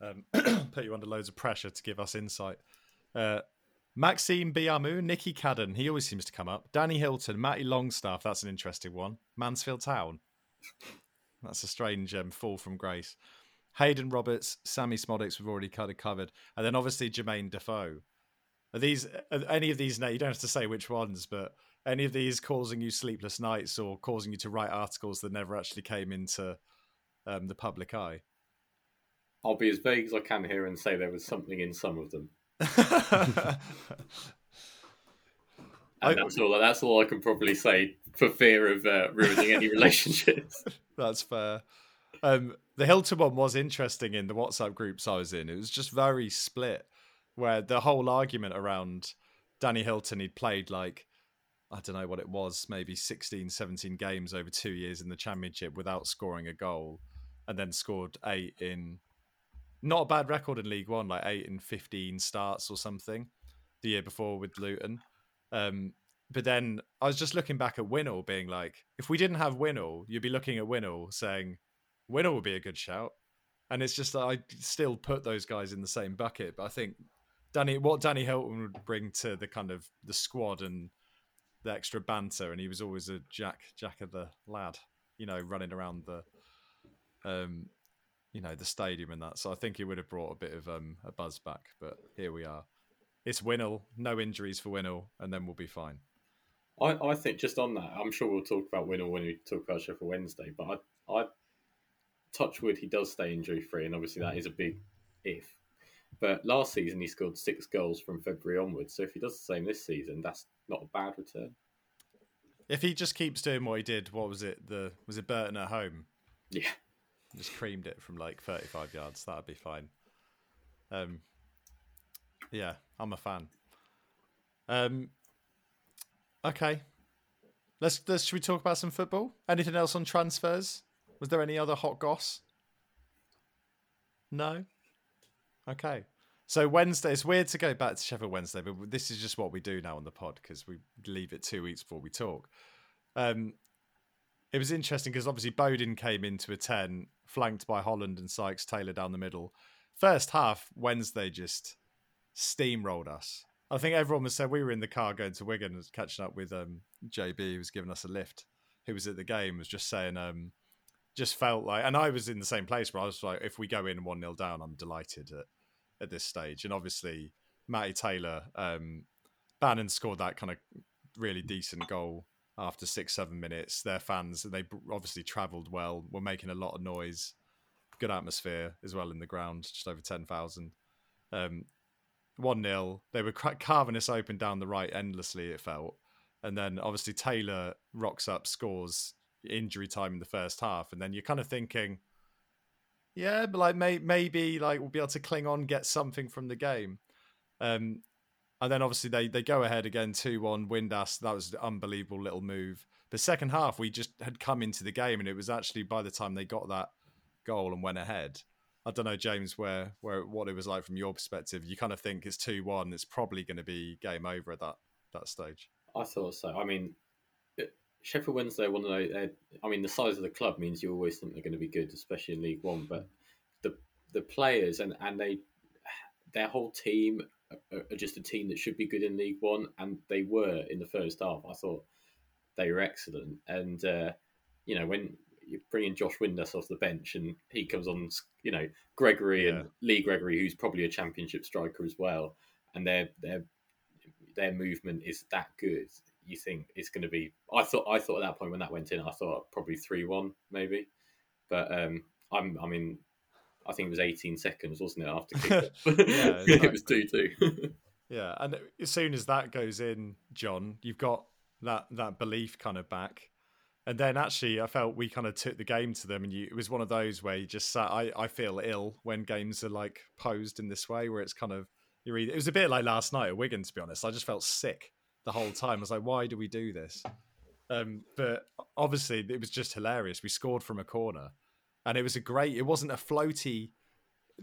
Um, <clears throat> put you under loads of pressure to give us insight. Uh, Maxime Biamou, Nicky Cadden, he always seems to come up. Danny Hylton, Matty Longstaff, that's an interesting one. Mansfield Town, that's a strange um, fall from grace. Haydon Roberts, Sammie Szmodics, we've already kind of covered, and then obviously Jermaine Defoe. Are these are any of these? Now you don't have to say which ones, but any of these causing you sleepless nights or causing you to write articles that never actually came into um, the public eye? I'll be as vague as I can here and say there was something in some of them. <laughs> and that's all. That's all I can probably say for fear of uh, ruining any <laughs> relationships. That's fair. Um, the Hylton one was interesting in the WhatsApp groups I was in. It was just very split, where the whole argument around Danny Hylton, he'd played like, I don't know what it was, maybe 16, 17 games over two years in the championship without scoring a goal, and then scored eight in not a bad record in League One, like eight and 15 starts or something the year before with Luton. Um, but then I was just looking back at Winnall, being like, if we didn't have Winnall, you'd be looking at Winnall saying, Winnall would be a good shout. And it's just that I still put those guys in the same bucket. But I think Danny, what Danny Hylton would bring to the kind of the squad and the extra banter, and he was always a Jack Jack of the lad, you know, running around the, um, you know, the stadium and that. So I think he would have brought a bit of um a buzz back. But here we are. It's Winnall, no injuries for Winnall, and then we'll be fine. I, I think just on that, I'm sure we'll talk about Winnall when we talk about Sheffield Wednesday. But I, I touch wood, he does stay injury free, and obviously that is a big if. But last season he scored six goals from February onwards. So if he does the same this season, that's not a bad return. If he just keeps doing what he did, what was it? The was it Burton at home? Yeah, just creamed it from like 35 yards. That'd be fine. Um, yeah, I'm a fan. Um, okay, let's, let's should we talk about some football? Anything else on transfers? Was there any other hot goss? No. Okay. So Wednesday, it's weird to go back to Sheffield Wednesday, but this is just what we do now on the pod because we leave it two weeks before we talk. Um, it was interesting because obviously Bodin came into a 10, flanked by Holland and Sykes Taylor down the middle. First half, Wednesday just steamrolled us. I think everyone was said we were in the car going to Wigan and catching up with um, JB, who was giving us a lift, who was at the game, was just saying, um, just felt like, and I was in the same place where I was like, if we go in 1 0 down, I'm delighted at, at this stage. And obviously, Matty Taylor, um, Bannan scored that kind of really decent goal after six, seven minutes. Their fans, they obviously travelled well, were making a lot of noise, good atmosphere as well in the ground, just over 10,000. Um, 1 0. They were carving us open down the right endlessly, it felt. And then obviously Taylor rocks up, scores injury time in the first half. And then you're kind of thinking, yeah, but like may- maybe like we'll be able to cling on, get something from the game. Um, and then obviously they they go ahead again two one Windass. That was an unbelievable little move. The second half we just had come into the game, and it was actually by the time they got that goal and went ahead. I don't know, James, where where what it was like from your perspective. You kind of think it's two one. It's probably going to be game over at that that stage. I thought so. I mean, uh, Sheffield Wednesday, one of those. Uh, I mean, the size of the club means you always think they're going to be good, especially in League One. But the the players and and they their whole team are just a team that should be good in League One, and they were in the first half. I thought they were excellent, and uh, you know when you bring in Josh Windass off the bench and he comes on, you know Gregory yeah. and Lee Gregory, who's probably a Championship striker as well, and their their their movement is that good. You think it's going to be? I thought I thought at that point when that went in, I thought probably three one maybe, but um, I'm I mean I think it was 18 seconds, wasn't it? After <laughs> kick yeah, exactly. <laughs> it was 2 2. <laughs> yeah, and as soon as that goes in, John, you've got that, that belief kind of back. And then actually, I felt we kind of took the game to them, and you, it was one of those where you just sat. I, I feel ill when games are like posed in this way, where it's kind of You read it was a bit like last night at Wigan. To be honest, I just felt sick the whole time. I was like, why do we do this? Um, but obviously, it was just hilarious. We scored from a corner, and it was a great. It wasn't a floaty.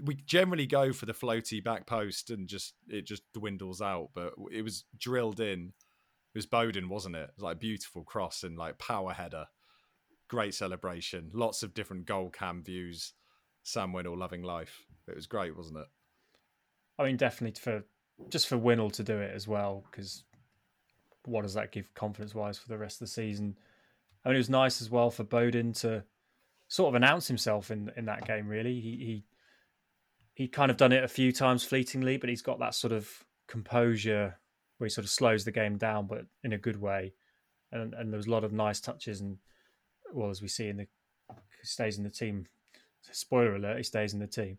We generally go for the floaty back post, and just it just dwindles out. But it was drilled in. It was Bodin, wasn't it? It was like beautiful cross and like power header. Great celebration. Lots of different goal cam views. Sam Winnall loving life. It was great, wasn't it? I mean, definitely for just for Winnall to do it as well, because what does that give confidence wise for the rest of the season? I mean, it was nice as well for Bodin to sort of announce himself in in that game. Really, he he he kind of done it a few times fleetingly, but he's got that sort of composure where he sort of slows the game down, but in a good way. And and there was a lot of nice touches, and well, as we see in the stays in the team. Spoiler alert: he stays in the team,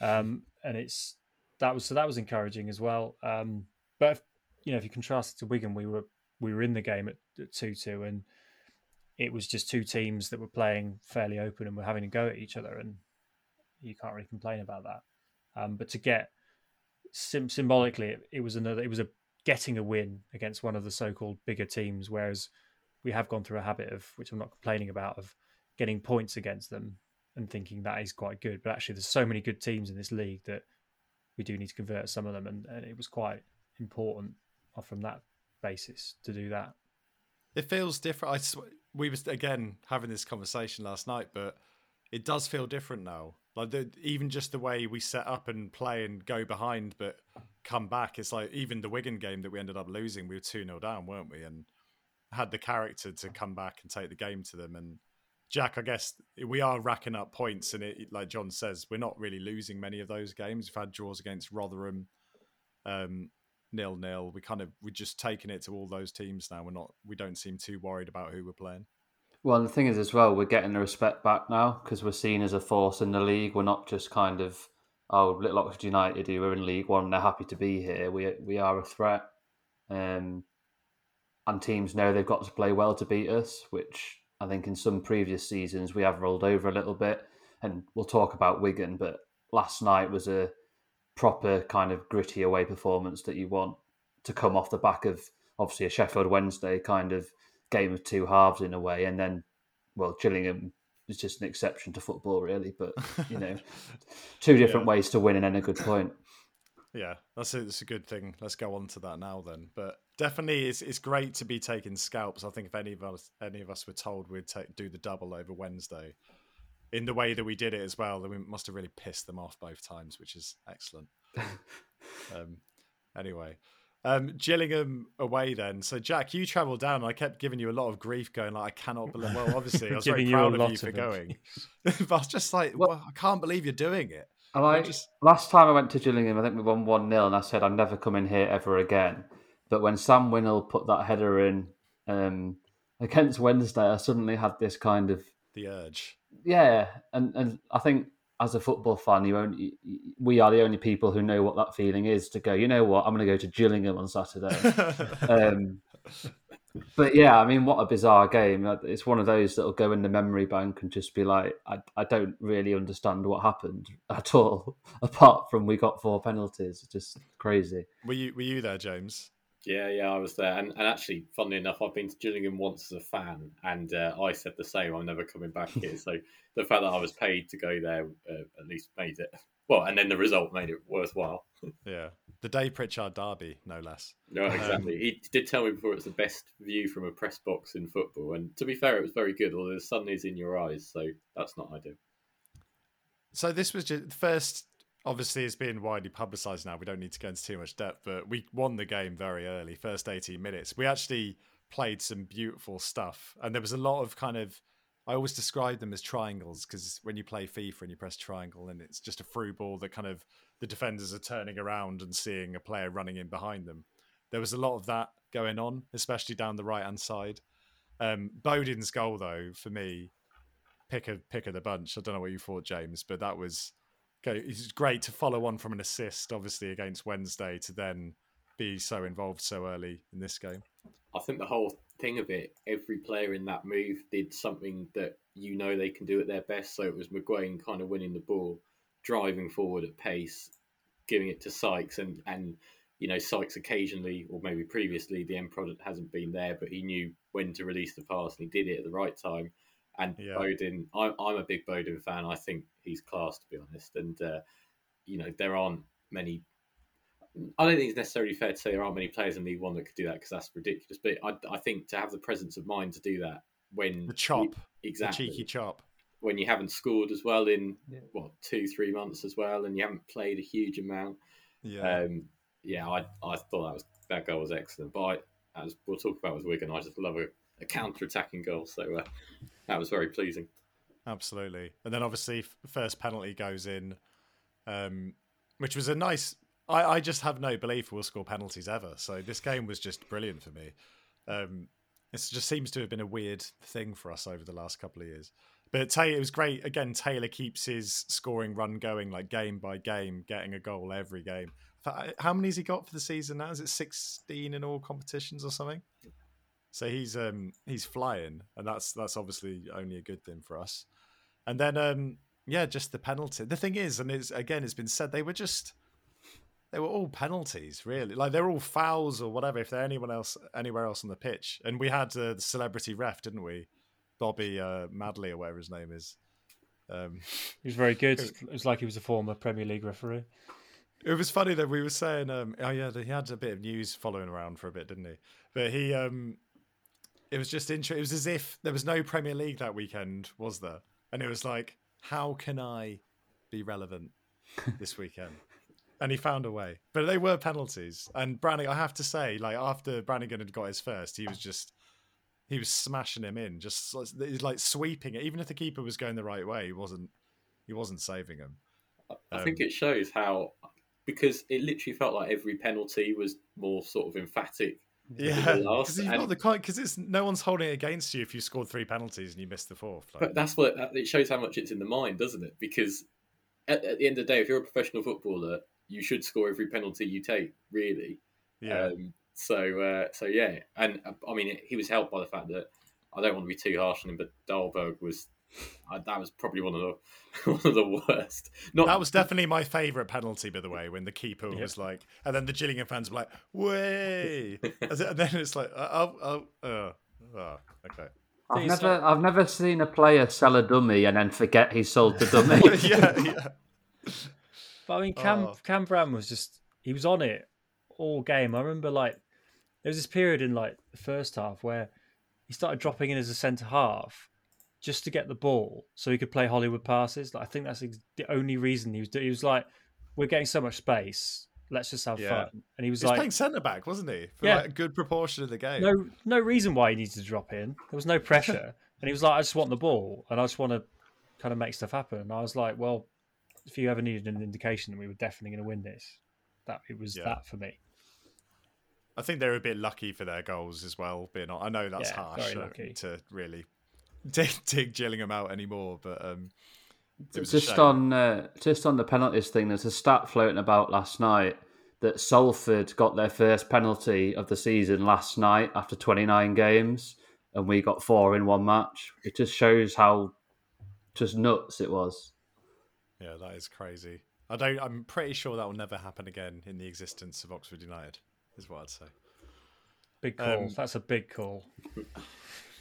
um, and it's that was so that was encouraging as well. Um, but if, you know, if you contrast it to Wigan, we were we were in the game at two two, and it was just two teams that were playing fairly open and were having a go at each other, and you can't really complain about that. Um, but to get sim- symbolically, it, it, was another. It was a getting a win against one of the so-called bigger teams, whereas we have gone through a habit of, which I'm not complaining about, of getting points against them and thinking that is quite good. But actually, there's so many good teams in this league that we do need to convert some of them, and, and it was quite important from that basis to do that. It feels different. I sw- we was again having this conversation last night, but it does feel different now. Like the, even just the way we set up and play and go behind, but come back. It's like even the Wigan game that we ended up losing, we were two 0 down, weren't we? And had the character to come back and take the game to them. And Jack, I guess we are racking up points, and it, like John says, we're not really losing many of those games. We've had draws against Rotherham, um, nil nil. We kind of we're just taking it to all those teams now. We're not. We don't seem too worried about who we're playing. Well, the thing is as well, we're getting the respect back now because we're seen as a force in the league. We're not just kind of oh, Little Oxford United, who are in League One, they're happy to be here. We we are a threat, um, and teams know they've got to play well to beat us, which I think in some previous seasons we have rolled over a little bit, and we'll talk about Wigan. But last night was a proper kind of gritty away performance that you want to come off the back of obviously a Sheffield Wednesday kind of game of two halves in a way, and then well Gillingham is just an exception to football really, but you know <laughs> two different yeah. ways to win and then a good point. Yeah, that's a, that's a good thing. Let's go on to that now then. But definitely, it's it's great to be taking scalps. I think if any of us any of us were told we'd take, do the double over Wednesday, in the way that we did it as well, then we must have really pissed them off both times, which is excellent. <laughs> um, anyway, um, Gillingham away then. So Jack, you travelled down. I kept giving you a lot of grief, going like, I cannot believe. Well, obviously, I <laughs> was very proud of you for going. <laughs> but I was just like, well, I can't believe you're doing it. And I just... last time I went to Gillingham, I think we won one 0 and I said I'm never coming here ever again. But when Sam Winnall put that header in um, against Wednesday, I suddenly had this kind of the urge. Yeah, and and I think as a football fan, you only we are the only people who know what that feeling is to go. You know what? I'm going to go to Gillingham on Saturday. <laughs> um, but yeah, I mean, what a bizarre game! It's one of those that'll go in the memory bank and just be like, I, I don't really understand what happened <laughs> at all, apart from we got four penalties. Just crazy. Were you Were you there, James? Yeah, yeah, I was there, and, and actually, funnily enough, I've been to Gillingham once as a fan, and uh, I said the same. I'm never coming back here. <laughs> so the fact that I was paid to go there uh, at least made it well, and then the result made it worthwhile. <laughs> yeah, the Dave Pritchard derby, no less. No, um, exactly. Um, he did tell me before it's the best view from a press box in football, and to be fair, it was very good. Although the sun is in your eyes, so that's not ideal. So this was just the first obviously it's been widely publicized now. We don't need to go into too much depth, but we won the game very early, first 18 minutes. We actually played some beautiful stuff, and there was a lot of kind of. I always describe them as triangles because when you play FIFA and you press triangle and it's just a through ball that kind of the defenders are turning around and seeing a player running in behind them. There was a lot of that going on, especially down the right hand side. Um, Bodin's goal, though, for me, pick a pick of the bunch. I don't know what you thought, James, but that was it's great to follow on from an assist, obviously against Wednesday, to then be so involved so early in this game. I think the whole thing of it, every player in that move did something that you know they can do at their best. So it was McGuane kind of winning the ball, driving forward at pace, giving it to Sykes, and and you know Sykes occasionally, or maybe previously, the end product hasn't been there, but he knew when to release the pass, and he did it at the right time. And Yeah. Bodin, I'm, I'm a big Bodin fan. I think he's class, to be honest. And uh, you know, there aren't many. I don't think it's necessarily fair to say there aren't many players in League One that could do that because that's ridiculous. But I, I think to have the presence of mind to do that when The chop, exactly the cheeky chop. when you haven't scored as well in Yeah. what two three months as well, and you haven't played a huge amount. Yeah. Um, yeah, I I thought that was that goal was excellent. But I, as we'll talk about with Wigan, I just love a, a counter attacking goal. So uh, that was very pleasing. Absolutely. And then obviously first penalty goes in, um, which was a nice. I, I just have no belief we'll score penalties ever. So this game was just brilliant for me. Um, it just seems to have been a weird thing for us over the last couple of years. But Taylor, it was great. Again, Taylor keeps his scoring run going like game by game, getting a goal every game. How many has he got for the season now? Is it 16 in all competitions or something? So he's um he's flying, and that's that's obviously only a good thing for us. And then, um, yeah, just the penalty. The thing is, and it's again, it's been said they were just they were all penalties, really. Like they're all fouls or whatever. If they're anyone else anywhere else on the pitch, and we had uh, the celebrity ref, didn't we? Bobby uh, Madley or whatever his name is. Um, <laughs> He was very good. It was like he was a former Premier League referee. It was funny that we were saying, um, oh yeah, he had a bit of news following around for a bit, didn't he? But he, um, it was just interesting. It was as if there was no Premier League that weekend, was there? And it was like, how can I be relevant this <laughs> weekend? and he found a way. But they were penalties. And Brannagan, I have to say, like after Brannagan had got his first, he was just he was smashing him in, just he's like sweeping it. Even if the keeper was going the right way, he wasn't he wasn't saving him. I Um, think it shows how because it literally felt like every penalty was more sort of emphatic. Yeah, because <laughs> you've got the because it's no one's holding it against you if you scored three penalties and you missed the fourth. Like, But that's what it shows how much it's in the mind, doesn't it? Because at, at the end of the day, if you're a professional footballer, you should score every penalty you take, really. yeah, Um, so, uh, so yeah, and uh, I mean, he was helped by the fact that I don't want to be too harsh on him, but Dahlberg was uh, that was probably one of the <laughs> one of the worst. Not that was definitely my favourite penalty, by the way, when the keeper Yeah. was like, and then the Gillingham fans were like, "Way!" <laughs> and then it's like, "Oh, oh, oh, oh okay." I've Thing is, never, I've never seen a player sell a dummy and then forget he sold the <laughs> dummy. yeah, yeah, But I mean, Cam Oh. Cam Brown was just he was on it all game. I remember like there was this period in like the first half where he started dropping in as a centre half just to get the ball so he could play Hollywood passes. Like I think that's ex- the only reason he was. do- He was like, "We're getting so much space. Let's just have Yeah. fun." And he was he was like, playing centre back, wasn't he? For Yeah. like a good proportion of the game. "No, no reason why he needed to drop in. There was no pressure." <laughs> and he was like, "I just want the ball and I just want to kind of make stuff happen." And I was like, "Well, if you ever needed an indication that we were definitely going to win this, that it was Yeah. that for me." I think they were a bit lucky for their goals as well. Being, I know that's Yeah, harsh very uh, lucky. to really <laughs> dig, dig Gillingham out anymore, but um, it was a just on uh, just on the penalties thing, there's a stat floating about last night that Salford got their first penalty of the season last night after 29 games, and we got four in one match. It just shows how just nuts it was. Yeah, that is crazy. I don't. I'm pretty sure that will never happen again in the existence of Oxford United. Is what I'd say. Big call. Um, That's a big call.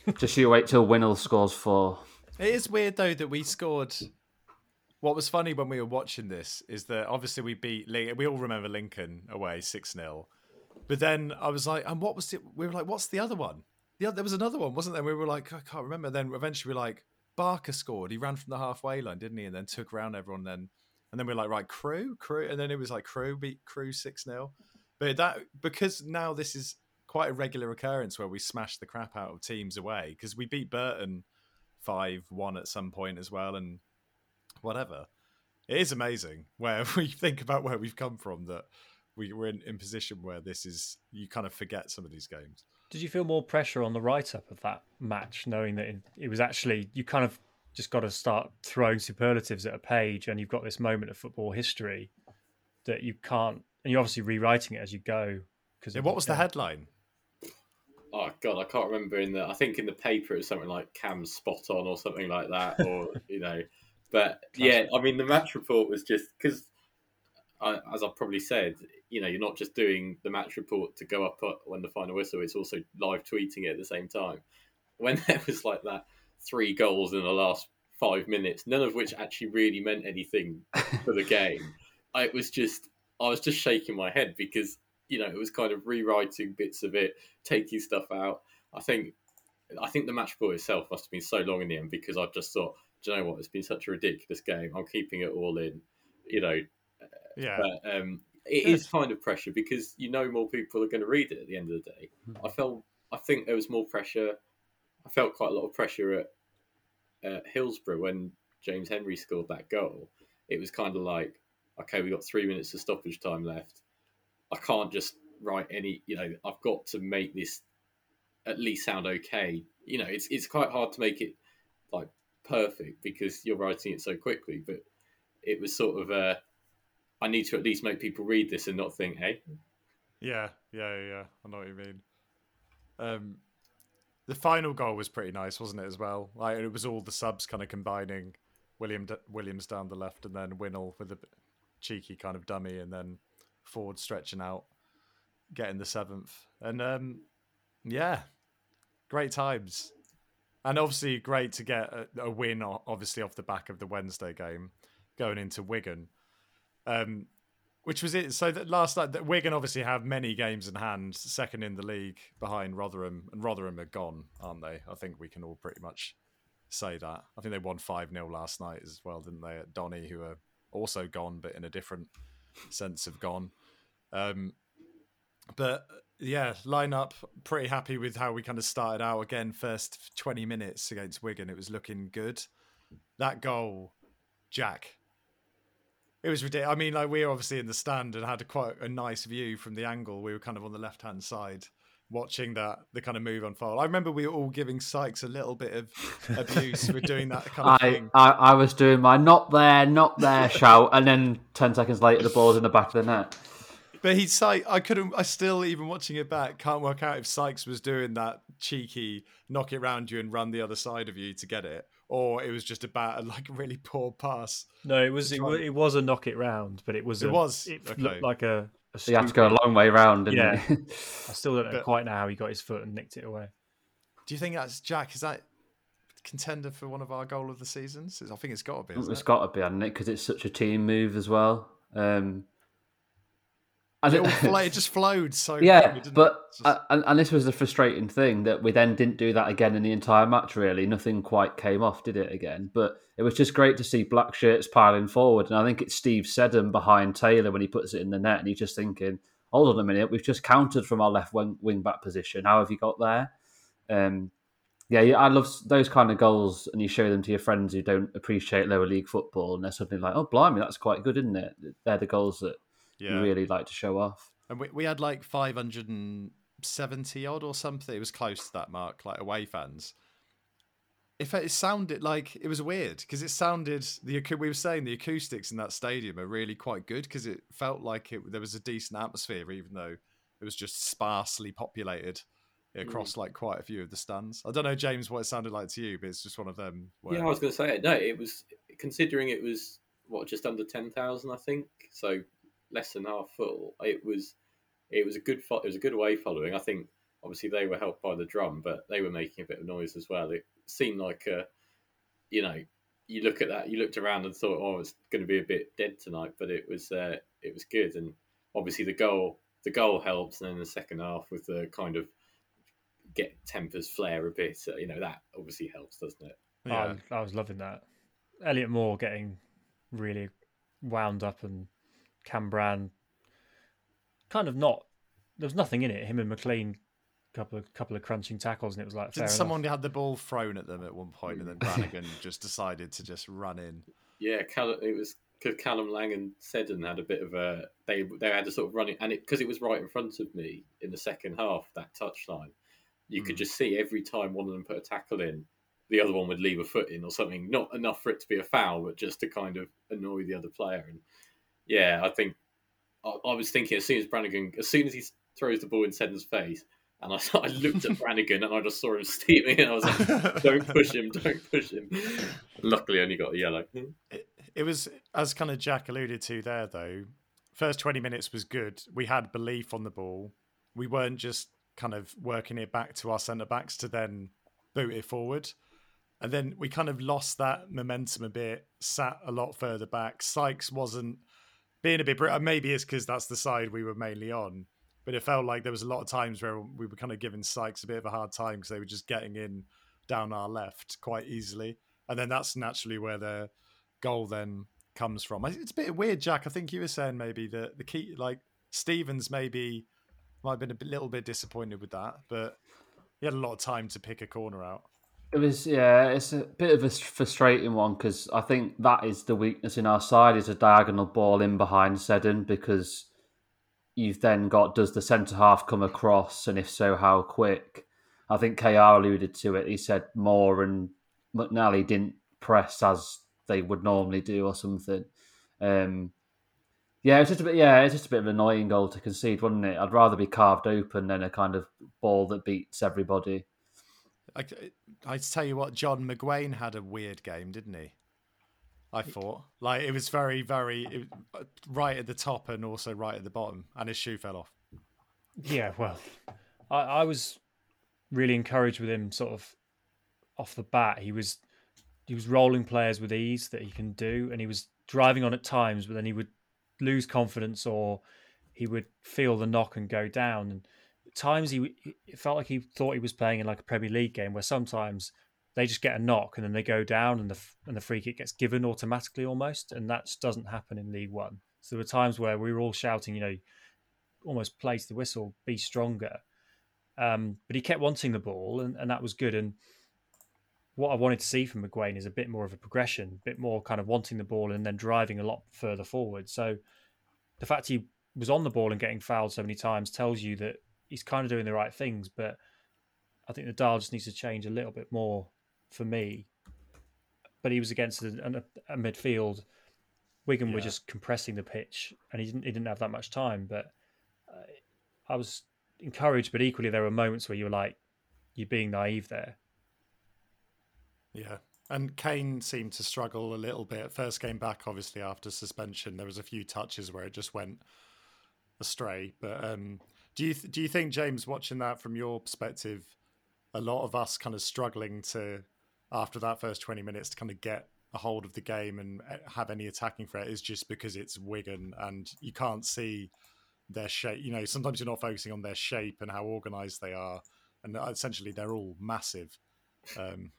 <laughs> Just you wait till Winnall scores four. It is weird though that we scored. What was funny when we were watching this is that obviously we beat. We all remember Lincoln away six 0 but then I was like, and what was it? We were like, what's the other one? The other, there was another one, wasn't there? We were like, I can't remember. Then eventually we were like, Barker scored. He ran from the halfway line, didn't he? And then took around everyone. Then and then we are like, right, Crewe, Crewe, and then it was like Crewe beat Crewe six 0 But that because now this is quite a regular occurrence where we smash the crap out of teams away because we beat Burton five one at some point as well, and whatever. It is amazing where <laughs> we think about where we've come from that we were in, in position where this is you kind of forget some of these games. Did you feel more pressure on the write up of that match, knowing that it, it was actually you kind of just got to start throwing superlatives at a page, and you've got this moment of football history that you can't, and you're obviously rewriting it as you go. Because Yeah, what was the headline? God, I can't remember in the. I think in the paper it was something like Cam spot on or something like that, or <laughs> you know. But yeah, I mean the match report was just because as I've probably said, you know, you're not just doing the match report to go up when the final whistle; it's also live tweeting it at the same time. When <laughs> there was like that three goals in the last five minutes, none of which actually really meant anything for the <laughs> game. I, it was just, I was just shaking my head because you know it was kind of rewriting bits of it, taking stuff out. I think, I think the match report itself must have been so long in the end because I just thought, do you know what? It's been such a ridiculous game. I'm keeping it all in. You know, Yeah. but um, it is kind of pressure because you know more people are going to read it at the end of the day. I felt, I think there was more pressure. I felt quite a lot of pressure at, at Hillsborough when James Henry scored that goal. It was kind of like, okay, we got three minutes of stoppage time left. I can't just write any, you know, I've got to make this at least sound okay. You know, it's it's quite hard to make it like perfect because you're writing it so quickly. But it was sort of uh, I need to at least make people read this and not think, hey, Yeah, yeah, yeah. I know what you mean. Um, the final goal was pretty nice, wasn't it? As well, like it was all the subs kind of combining. William D- Williams down the left, and then Winnall with a cheeky kind of dummy, and then Forde stretching out, getting the seventh, and um, yeah, great times, and obviously great to get a, a win, obviously off the back of the Wednesday game, going into Wigan. Um, which was it. So that last night, that Wigan obviously have many games in hand, second in the league behind Rotherham, and Rotherham are gone, aren't they? I think we can all pretty much say that. I think they won five 0 last night as well, didn't they? At Donny, who are also gone, but in a different sense have gone. Um, but yeah, line up. Pretty happy with how we kind of started out. Again, first twenty minutes against Wigan, it was looking good. That goal, Jack, it was ridiculous. I mean, like we were obviously in the stand and had a quite a nice view from the angle. We were kind of on the left hand side, watching that the kind of move unfold. I remember we were all giving Sykes a little bit of abuse for <laughs> doing that kind of I, thing. I, I was doing my not there, not there shout, and then 10 seconds later, the ball's in the back of the net. But he's Sykes. I couldn't. I still, even watching it back, can't work out if Sykes was doing that cheeky knock it round you and run the other side of you to get it, or it was just about a <laughs> like really poor pass. No, it was it, try wa- and- it was a knock it round, but it was It a, was? it Okay. looked like a. a So you had to go a long way round. didn't Yeah. you? <laughs> I still don't know But- quite know how he got his foot and nicked it away. Do you think that's Jack? Is that contender for one of our goal of the seasons? I think it's got to be. Isn't it's it? got to be, hasn't it? Because it's such a team move as well. Um, I It, all don't- it just flowed so. yeah, quickly, but? Just- uh, and, and this was the frustrating thing that we then didn't do that again in the entire match. Really, nothing quite came off, did it? Again, but it was just great to see black shirts piling forward, and I think it's Steve Seddon behind Taylor when he puts it in the net, and he's just thinking, "Hold on a minute, we've just countered from our left wing, wing back position. How have you got there?" Um, yeah, yeah, I love those kind of goals, and you show them to your friends who don't appreciate lower league football, and they're suddenly like, "Oh, blimey, that's quite good, isn't it?" They're the goals that yeah. really like to show off. And we, we had like 570 odd or something. It was close to that mark, like away fans. If it sounded like it was weird because it sounded the we were saying the acoustics in that stadium are really quite good because it felt like it there was a decent atmosphere even though it was just sparsely populated across mm. like quite a few of the stands. I don't know James what it sounded like to you, but it's just one of them. Where, Yeah, I was going to say it. No, it was considering it was what just under ten thousand, I think. So less than half full. It was it was a good fo- it was a good away following. I think obviously they were helped by the drum, but they were making a bit of noise as well. It seemed like a, you know, you look at that, you looked around and thought, oh, it's going to be a bit dead tonight, but it was uh, it was good, and obviously the goal the goal helps, and then the second half with the kind of get tempers flare a bit. Uh, you know that obviously helps, doesn't it? yeah. I, I was loving that. Elliott Moore getting really wound up and Cambran kind of not. There was nothing in it. Him and McLean, couple of couple of crunching tackles, and it was like Didn't someone enough. had the ball thrown at them at one point and then Brannagan <laughs> just decided to just run in? Yeah, Callum, it was because Callum Lang and Seddon had a bit of a they they had a sort of running and it because it was right in front of me in the second half that touchline, you could Mm. just see every time one of them put a tackle in, the other one would leave a foot in or something. Not enough for it to be a foul, but just to kind of annoy the other player. And yeah, I think I, I was thinking as soon as Brannagan, as soon as he throws the ball in Seddon's face, and I, <laughs> I looked at Brannagan and I just saw him <laughs> steaming, and I was like, "Don't push him, don't push him." Luckily, only got a yellow. It, it was as kind of Jack alluded to there, though. first 20 minutes was good. We had belief on the ball. We weren't just kind of working it back to our centre backs to then boot it forward. And then we kind of lost that momentum a bit, sat a lot further back. Sykes wasn't being a bit, uh, maybe it's because that's the side we were mainly on, but it felt like there was a lot of times where we were kind of giving Sykes a bit of a hard time because they were just getting in down our left quite easily. And then that's naturally where the goal then comes from. It's a bit weird, Jack. I think you were saying maybe that the key, like Stevens, maybe might have been a little bit disappointed with that, but he had a lot of time to pick a corner out. It was yeah, it's a bit of a frustrating one because I think that is the weakness in our side is a diagonal ball in behind Seddon because you've then got does the centre half come across and if so how quick? I think KR alluded to it. He said Moore and McNally didn't press as they would normally do or something. Um, yeah, it's just a bit. Yeah, it's just a bit of an annoying goal to concede, wouldn't it? I'd rather be carved open than a kind of ball that beats everybody. I, I tell you what, John McGuane had a weird game, didn't he? I thought like it was very, very it, uh, right at the top and also right at the bottom, and his shoe fell off. Yeah, well, I, I was really encouraged with him, sort of off the bat. He was he was rolling players with ease that he can do, and he was driving on at times, but then he would lose confidence or he would feel the knock and go down. And times he it felt like he thought he was playing in like a Premier League game, where sometimes they just get a knock and then they go down and the and the free kick gets given automatically almost, and that just doesn't happen in League One. So there were times where we were all shouting, you know, almost place the whistle, be stronger. Um, but he kept wanting the ball, and, and that was good. And what I wanted to see from McGuane is a bit more of a progression, a bit more kind of wanting the ball and then driving a lot further forward. So the fact he was on the ball and getting fouled so many times tells you that he's kind of doing the right things. But I think the dial just needs to change a little bit more for me. But he was against a, a, a midfield. Wigan yeah. were just compressing the pitch, and he didn't he didn't have that much time. But uh, I was encouraged, but equally there were moments where you were like, "You're being naive there." Yeah. And Kane seemed to struggle a little bit. First game back, obviously, after suspension, there was a few touches where it just went astray. But um, do you th- do you think, James, watching that from your perspective, a lot of us kind of struggling to after that first twenty minutes to kind of get a hold of the game and uh, have any attacking threat is just because it's Wigan and you can't see their shape. You know, sometimes you're not focusing on their shape and how organised they are, and essentially they're all massive. Um,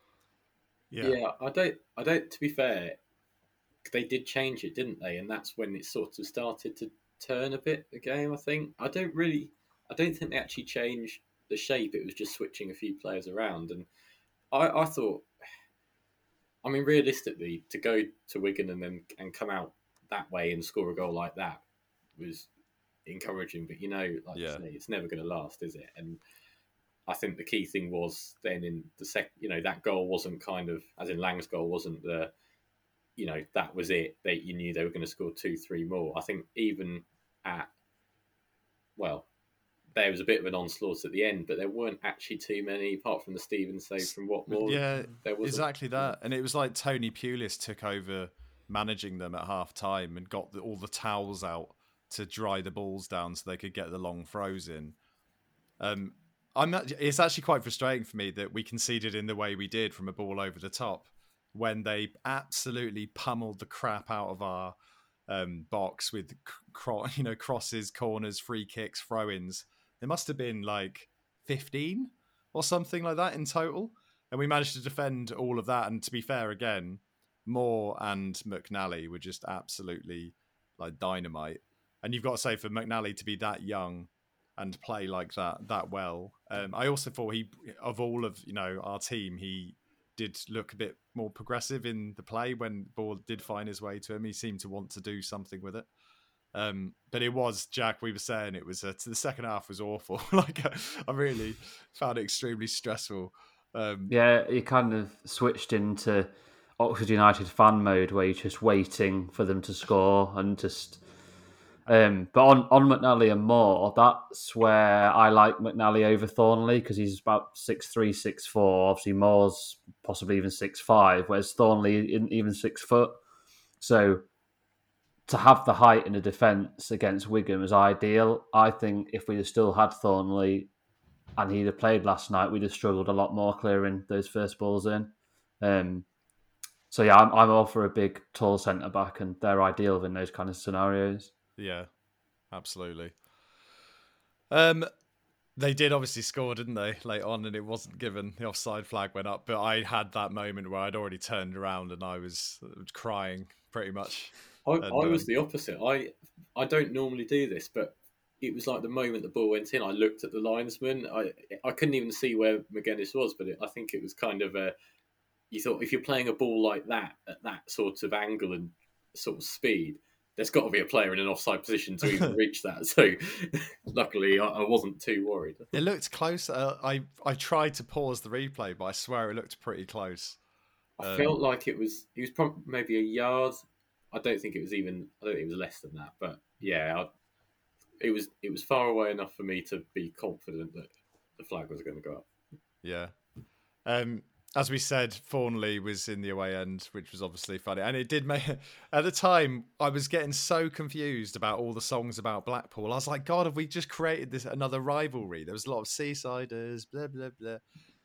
yeah. yeah, I don't. I don't. To be fair, they did change it, didn't they? And that's when it sort of started to turn a bit. The game, I think. I don't really. I don't think they actually changed the shape. It was just switching a few players around, and I, I thought. I mean, realistically, to go to Wigan and then and come out that way and score a goal like that was encouraging. But you know, like yeah. say, it's never going to last, is it? And I think the key thing was then in the sec, you know, that goal wasn't kind of as in Lang's goal wasn't the, you know, that was it. They you knew they were going to score two, three more. I think even at, well, there was a bit of an onslaught at the end, but there weren't actually too many apart from the Stevens save from Watmore. Yeah, there was exactly that, and it was like Tony Pulis took over managing them at half time and got the, all the towels out to dry the balls down so they could get the long throws in. Um, I'm not, it's actually quite frustrating for me that we conceded in the way we did from a ball over the top when they absolutely pummeled the crap out of our um, box with cro- <laughs> you know crosses, corners, free kicks, throw-ins. There must have been like 15 or something like that in total, and we managed to defend all of that. And to be fair, again, Moore and McNally were just absolutely like dynamite. And you've got to say for McNally to be that young and play like that that well. Um, I also thought he, of all of you know our team, he did look a bit more progressive in the play when ball did find his way to him. He seemed to want to do something with it. Um, but it was Jack. We were saying it was uh, the second half was awful. <laughs> like uh, I really found it extremely stressful. Um, yeah, you kind of switched into Oxford United fan mode where you're just waiting for them to score and just um, but on, on McNally and Moore, that's where I like McNally over Thorniley because he's about six three, six four. Obviously, Moore's possibly even six five, whereas Thorniley isn't even six foot. So to have the height in the defence against Wigan was ideal. I think if we'd still had Thorniley and he'd have played last night, we'd have struggled a lot more clearing those first balls in. Um, so yeah, I'm, I'm all for a big, tall centre back, and they're ideal in those kind of scenarios. Yeah, absolutely. Um, they did obviously score, didn't they, late on, and it wasn't given. The offside flag went up, but I had that moment where I'd already turned around and I was crying pretty much. I, And, I was um, the opposite. I I don't normally do this, but it was like the moment the ball went in, I looked at the linesman. I I couldn't even see where Magennis was, but it, I think it was kind of a. You thought if you're playing a ball like that at that sort of angle and sort of speed, there's got to be a player in an offside position to even <laughs> reach that. So, <laughs> luckily, I, I wasn't too worried. It looked close. Uh, I I tried to pause the replay, but I swear it looked pretty close. I Um, felt like it was it was probably maybe a yard. I don't think it was even. I don't think it was less than that. But yeah, I, it was it was far away enough for me to be confident that the flag was going to go up. Yeah. Um, as we said, Thorniley was in the away end, which was obviously funny, and it did make. <laughs> At the time, I was getting so confused about all the songs about Blackpool. I was like, God, have we just created this another rivalry? There was a lot of Seasiders, blah blah blah,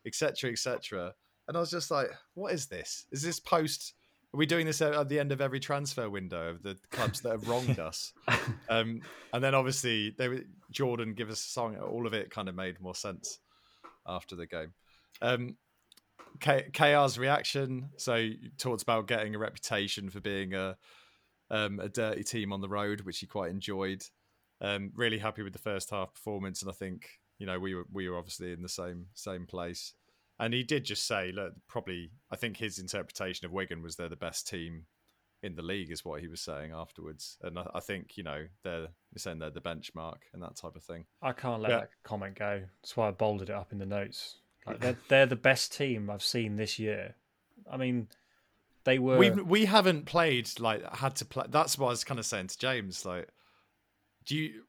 etc. etc. And I was just like, what is this? Is this post? Are we doing this at at the end of every transfer window of the clubs that have wronged <laughs> us? Um, and then obviously they were, Jordan give us a song. All of it kind of made more sense after the game. Um, K- KR's reaction. So you talked about getting a reputation for being a um, a dirty team on the road, which he quite enjoyed. Um, really happy with the first half performance, and I think you know we were we were obviously in the same same place. And he did just say, look, probably I think his interpretation of Wigan was they're the best team in the league, is what he was saying afterwards. And I, I think you know they're saying they're the benchmark and that type of thing. I can't let Yeah. that comment go. That's why I bolded it up in the notes. Like <laughs> they're they're the best team I've seen this year. I mean, they were. we we haven't played like had to play. That's what I was kind of saying to James. Like, do you?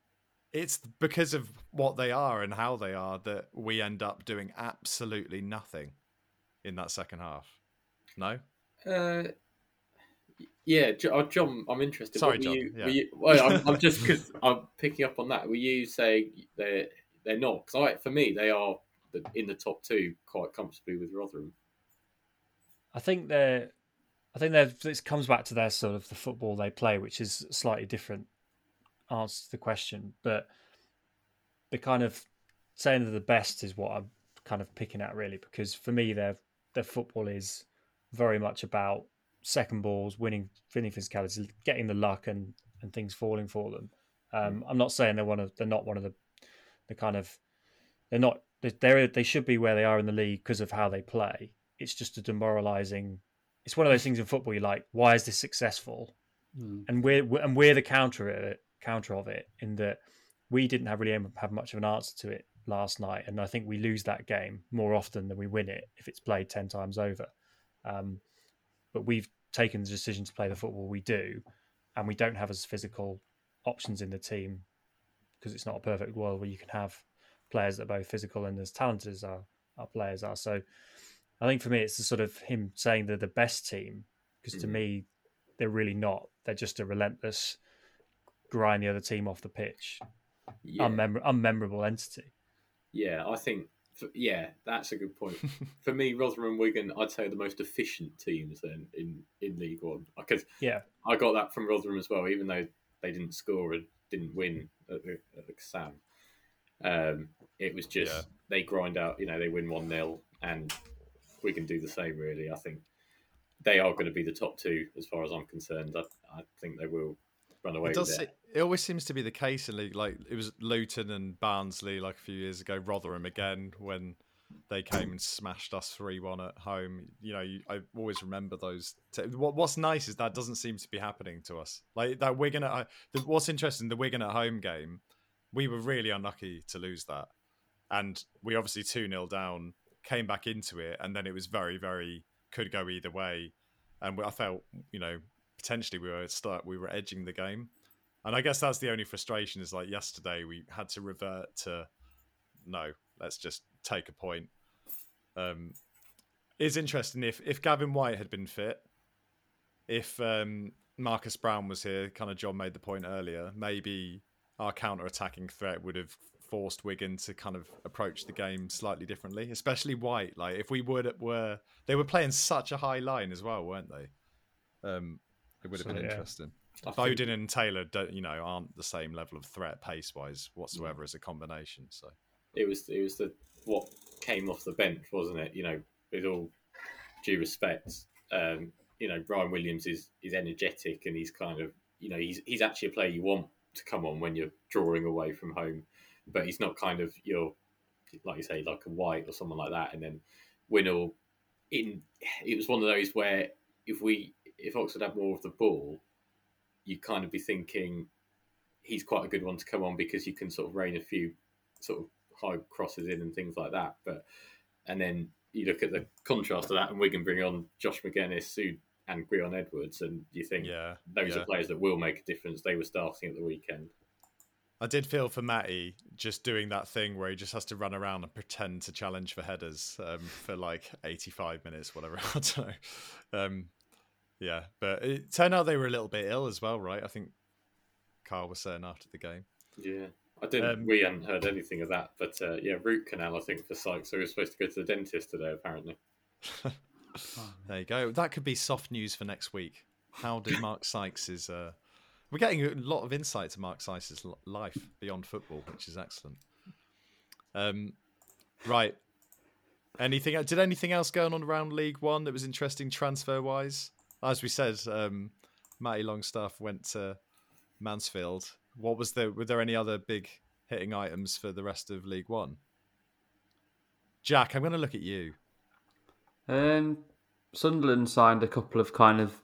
It's because of what they are and how they are that we end up doing absolutely nothing in that second half. No, Uh, yeah, uh, John, I'm interested. Sorry, were John, You, yeah. were you, well, I'm, I'm just because I'm picking up on that. Were you saying they're they're not? Because for me, they are in the top two quite comfortably with Rotherham. I think they're. I think they're. This comes back to their sort of the football they play, which is slightly different answer to the question. But the kind of saying they're the best is what I'm kind of picking at really, because for me, their their football is very much about second balls, winning, winning physicality, getting the luck, and and things falling for them. Um, I'm not saying they're one of they're not one of the the kind of they're not they're they should be where they are in the league because of how they play. It's just a demoralizing. It's one of those things in football. You're like, why is this successful? Mm. And we're we're- and we're the counter of it, counter of it in that we didn't have really have much of an answer to it last night, and I think we lose that game more often than we win it if it's played ten times over. Um, but we've taken the decision to play the football we do, and we don't have as physical options in the team because it's not a perfect world where you can have players that are both physical and as talented as our, our players are. So I think for me, it's the sort of him saying they're the best team because to Mhm. me, they're really not. They're just a relentless grind the other team off the pitch, Yeah, unmem- unmemorable entity. yeah, I think. Yeah, that's a good point. <laughs> For me, Rotherham and Wigan, I'd say are the most efficient teams then in, in League One. Because Yeah, I got that from Rotherham as well, even though they didn't score and didn't win at the, at the Sam. Um, it was just Yeah. they grind out, you know, they win 1 0, and we can do the same, really. I think they are going to be the top two as far as I'm concerned. I, I think they will run away it does. it. It always seems to be the case in league. Like it was Luton and Barnsley like a few years ago. Rotherham again when they came and smashed us three one at home. You know, you, I always remember those. T- what, what's nice is that doesn't seem to be happening to us. Like that Wigan at the, what's interesting the Wigan at home game. We were really unlucky to lose that, and we obviously two 0 down. Came back into it, and then it was very, very could go either way. And I felt, you know, potentially we were start we were edging the game. And I guess that's the only frustration is like yesterday we had to revert to no, let's just take a point. Um, it's interesting if if Gavin Whyte had been fit, if um, Marcus Browne was here, kind of John made the point earlier. Maybe our counter-attacking threat would have forced Wigan to kind of approach the game slightly differently, especially White. Like if we would were they were playing such a high line as well, weren't they? Um, it would have So, been yeah. interesting. I think- Bodin and Taylor, don't, you know, aren't the same level of threat pace-wise whatsoever as a combination. So it was it was the what came off the bench, wasn't it? You know, with all due respect, um, you know, Ryan Williams is is energetic and he's kind of you know he's he's actually a player you want to come on when you're drawing away from home, but he's not kind of your like you say like a Whyte or someone like that. And then Winnall, in it was one of those where if we if Oxford had more of the ball, you kind of be thinking he's quite a good one to come on because you can sort of rain a few sort of high crosses in and things like that. But and then you look at the contrast of that, and Wigan bring on Josh Magennis who, and Gwion Edwards, and you think yeah, those yeah. are players that will make a difference. They were starting at the weekend. I did feel for Matty just doing that thing where he just has to run around and pretend to challenge for headers um, for like 85 minutes, whatever. <laughs> I don't know. Um, yeah, but it turned out they were a little bit ill as well, right? I think Karl was saying after the game. Yeah. I didn't. Um, we hadn't heard anything of that, but uh, yeah, root canal. I think for Sykes, so he was supposed to go to the dentist today. Apparently, <laughs> There you go. That could be soft news for next week. How did Mark <laughs> Sykes? Uh... We're getting a lot of insight to Mark Sykes' life beyond football, which is excellent. Um, right. Anything? Did anything else going on around League One that was interesting transfer wise? As we said, um, Matty Longstaff went to Mansfield. What was there? Were there any other big hitting items for the rest of League One? Jack, I'm going to look at you. Um, Sunderland signed a couple of kind of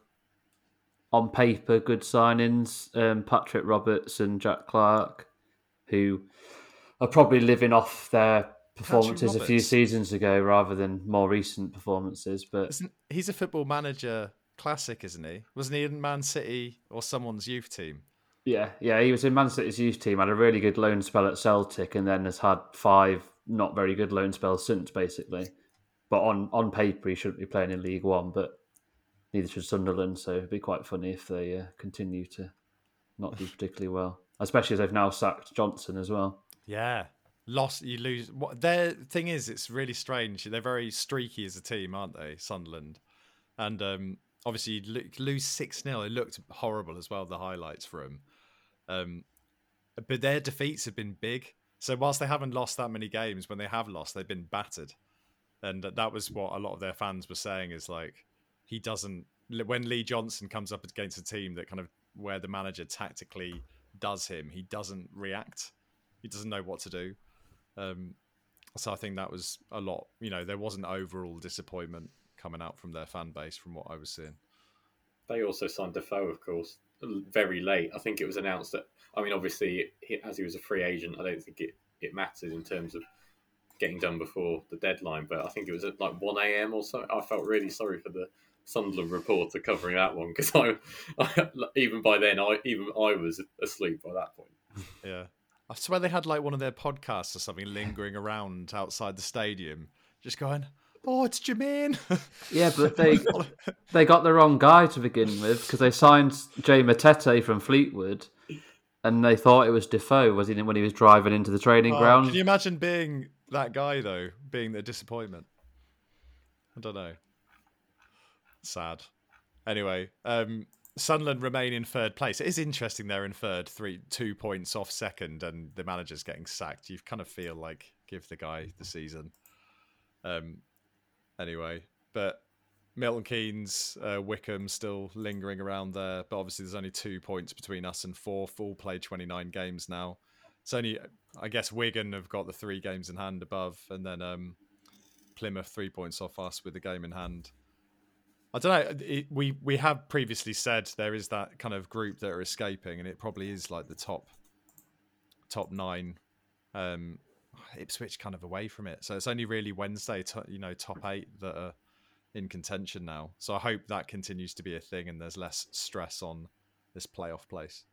on paper good signings. Um, Patrick Roberts and Jack Clarke, who are probably living off their performances a few seasons ago rather than more recent performances. But Isn't, he's a football manager classic, isn't he? Wasn't he in Man City or someone's youth team? yeah, yeah, he was in Man City's youth team, had a really good loan spell at Celtic, and then has had five not very good loan spells since, basically. But on, on paper, he shouldn't be playing in League One, but neither should Sunderland. So it'd be quite funny if they uh, continue to not do particularly well, especially as they've now sacked Johnson as well. Yeah. Lost, you lose. What their thing is, it's really strange. They're very streaky as a team, aren't they, Sunderland? And um, obviously, lose six 0 It looked horrible as well. The highlights for them, um, but their defeats have been big. So whilst they haven't lost that many games, when they have lost, they've been battered. And that was what a lot of their fans were saying is like he doesn't when Lee Johnson comes up against a team that kind of where the manager tactically does him, he doesn't react. He doesn't know what to do. Um, so I think that was a lot. You know, there wasn't overall disappointment coming out from their fan base from what I was seeing. they also signed Defoe, of course, very late. I think it was announced that. I mean, obviously, as he was a free agent, I don't think it it mattered in terms of getting done before the deadline. But I think it was at like one a.m. or so. I felt really sorry for the Sunderland reporter covering that one because I, <laughs> I, even by then, I even I was asleep by that point. Yeah. I swear they had like one of their podcasts or something lingering around outside the stadium, just going, "Oh, it's Jermaine." <laughs> Yeah, but they <laughs> they got the wrong guy to begin with because they signed Jay Matete from Fleetwood, and they thought it was Defoe was he when he was driving into the training Oh, ground. Can you imagine being that guy though, being the disappointment? I don't know. Sad. Anyway, um, Sunderland remain in third place. It is interesting they're in third, three, two points off second, and the manager's getting sacked. You kind of feel like give the guy the season. Um, anyway, but Milton Keynes, uh, Wycombe still lingering around there, but obviously there's only two points between us and fourth. All played 29 games now. It's only, I guess, Wigan have got the three games in hand above, and then um, Plymouth three points off us with the game in hand. I don't know. It, we we have previously said there is that kind of group that are escaping, and it probably is like the top top nine. Um, Ipswich kind of away from it, so it's only really Wednesday, to, you know, top eight that are in contention now. So I hope that continues to be a thing, and there's less stress on this playoff place.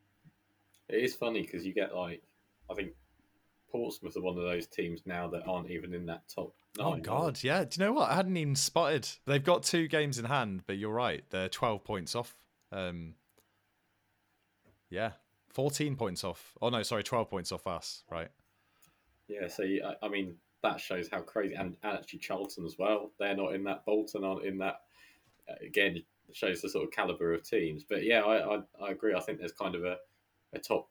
It is funny because you get like, I think Portsmouth are one of those teams now that aren't even in that top. Nine, Oh are they? God, yeah. Do you know what? I hadn't even spotted. They've got two games in hand, but you're right. They're 12 points off. Um, Yeah, fourteen points off. Oh no, sorry, twelve points off us. Right. Yeah, so I, mean that shows how crazy, and, and actually Charlton as well. They're not in that. Bolton aren't in that. Uh, again, shows the sort of caliber of teams. But yeah, I, I, I agree. I think there's kind of a, a top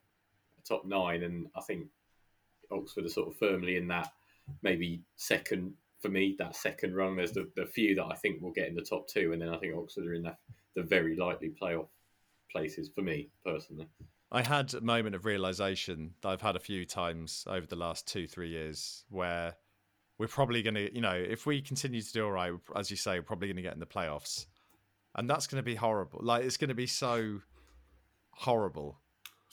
a top nine, and I think Oxford are sort of firmly in that maybe second for me that second rung. There's the, the few that I think will get in the top two, and then I think Oxford are in that the very likely playoff places for me personally. I had a moment of realization that I've had a few times over the last two, three years where we're probably going to, you know, if we continue to do all right, as you say, we're probably going to get in the playoffs. And that's going to be horrible. Like, it's going to be so horrible.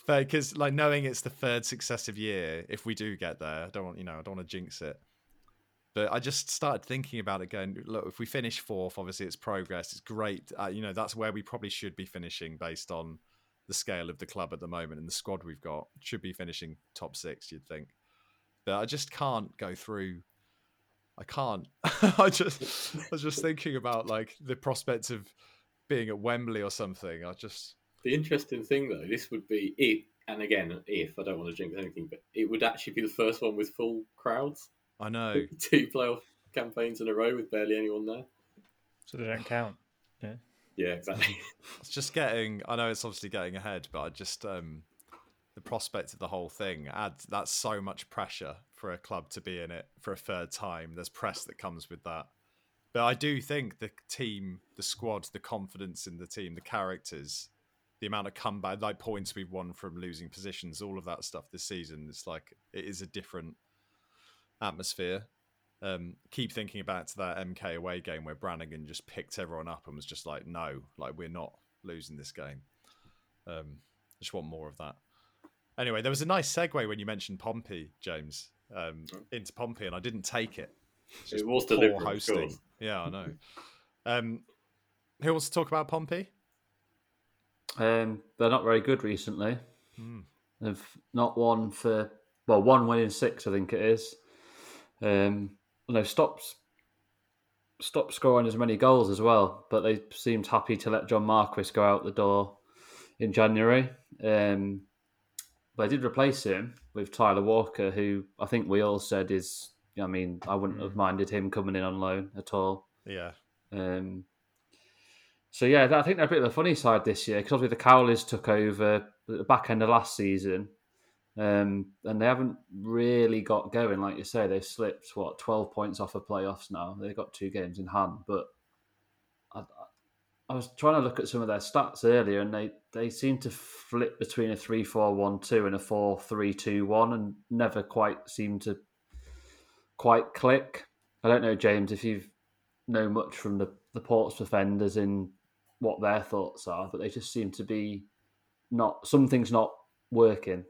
Because, like, knowing it's the third successive year, if we do get there, I don't want, you know, I don't want to jinx it. But I just started thinking about it going, look, if we finish fourth, obviously it's progress. It's great. Uh, you know, that's where we probably should be finishing based on the scale of the club at the moment and the squad we've got should be finishing top six you'd think but i just can't go through i can't <laughs> i just i was just thinking about like the prospect of being at wembley or something i just The interesting thing though, this would be if, and again, if I don't want to jinx anything, but it would actually be the first one with full crowds. i know <laughs> Two playoff campaigns in a row with barely anyone there. So they don't count. Yeah, exactly. <laughs> it's just getting i know it's obviously getting ahead but i just um the prospect of the whole thing adds that's so much pressure for a club to be in it for a third time. There's press that comes with that. But i do think the team the squad the confidence in the team the characters the amount of comeback like points we've won from losing positions all of that stuff this season it's like it is a different atmosphere um, keep thinking back to that MK away game where Brannagan just picked everyone up and was just like, "No, like we're not losing this game." Um, I just want more of that. Anyway, there was a nice segue when you mentioned Pompey, James, um, into Pompey, and I didn't take it. It was poor deliberate, of hosting. Yeah, I know. um, who wants to talk about Pompey? Um, they're not very good recently. Hmm. They've not won for well, one win in six, I think it is. Um, and they've stopped stopped scoring as many goals as well, but they seemed happy to let John Marquis go out the door in January. Um, but they did replace him with Tyler Walker, who I think we all said is. I mean, I wouldn't have minded him coming in on loan at all. Yeah, Um, so yeah, I think they're a bit of a funny side this year because obviously the Cowleys took over at the back end of last season, um, and they haven't really got going. Like you say, they've slipped what twelve points off of playoffs now. They've got two games in hand, but I, I was trying to look at some of their stats earlier, and they they seem to flip between a three-four-one-two and a four-three-two-one, and never quite seem to quite click. I don't know, James, if you've know much from the, the Portsmouth enders in what their thoughts are, but they just seem to be not something's not working.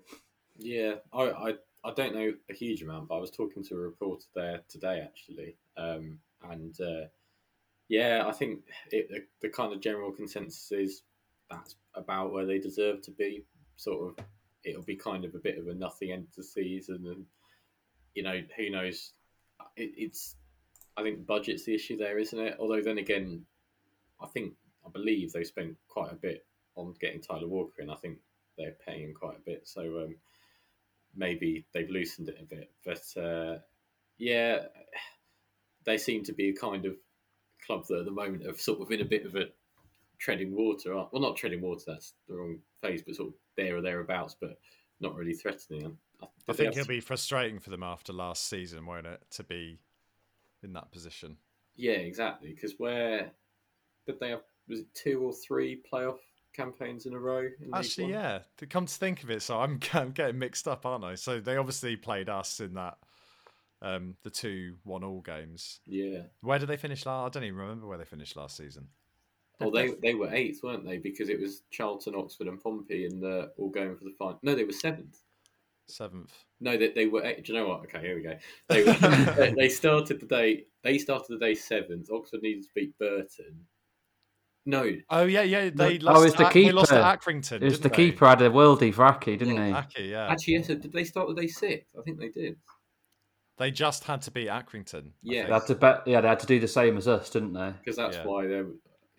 Yeah, I, I I don't know a huge amount, but I was talking to a reporter there today actually, um, and uh, yeah, I think it, the, the kind of general consensus is that's about where they deserve to be. Sort of, it'll be kind of a bit of a nothing end to season, and you know who knows. It, it's I think budget's the issue there, isn't it? Although then again, I think I believe they spent quite a bit on getting Tyler Walker in. I think they're paying quite a bit, so um, maybe they've loosened it a bit. But uh, yeah, they seem to be a kind of club that at the moment are sort of in a bit of a treading water. Well, not treading water, that's the wrong phase, but sort of there or thereabouts, but not really threatening. I, I think it'll be frustrating for them after last season, won't it, to be in that position? Yeah, exactly. Because where did they have? Was it two or three playoff campaigns in a row? In Actually, yeah. To come to think of it, so I'm, <laughs> I'm getting mixed up, aren't I? So they obviously played us in that um, the two one all games. yeah. Where did they finish last? I don't even remember where they finished last season. Well, they they were eighth, weren't they? Because it was Charlton, Oxford, and Pompey, and uh, all going for the final. No, they were seventh. Seventh. No, they, they were. Eight. Do you know what? Okay, here we go. They were, <laughs> they started the day. They started the day seventh. Oxford needed to beat Burton. No, Oh yeah, yeah. They No- lost. oh, it's the to, Ac- they lost to keeper. Accrington. It was the they? keeper had a worldie for Aki, didn't Yeah, he? Aki, yeah. actually, yes. Did they start the day sixth? I think they did. They just had to beat Accrington. Yeah. They had to bet. Yeah, they had to do the same as us, didn't they? Because that's Yeah. why they.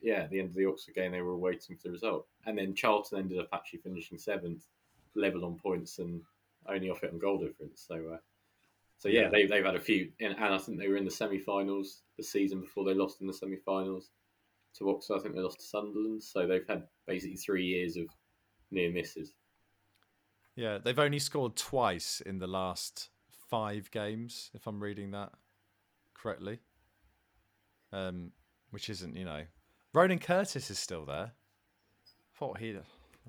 yeah, at the end of the Oxford game, they were waiting for the result, and then Charlton ended up actually finishing seventh, level on points and only off it on goal difference. So, uh, so yeah, Yeah. They, they've had a few, and, and I think they were in the semi-finals the season before they lost in the semi-finals to Oxford. I think they lost to Sunderland, so they've had basically three years of near misses. Yeah, they've only scored twice in the last five games, if I'm reading that correctly. Um, which isn't, you know, Ronan Curtis is still there. I thought he, I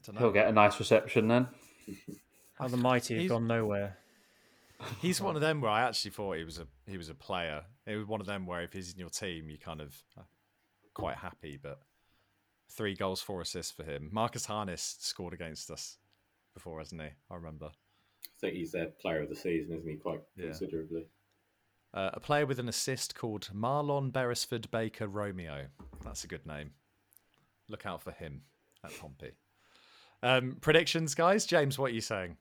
don't know. He'll get a nice reception then. How <laughs> the mighty have He's- gone nowhere. He's one of them where I actually thought he was a he was a player. It was one of them where if he's in your team, you kind of are quite happy. But three goals, four assists for him. Marcus Harness scored against us before, hasn't he? I remember. I think he's their player of the season, isn't he? Quite Yeah. considerably. Uh, a player with an assist called Marlon Beresford Baker Romeo. That's a good name. Look out for him at Pompey. Um, predictions, guys. James, what are you saying?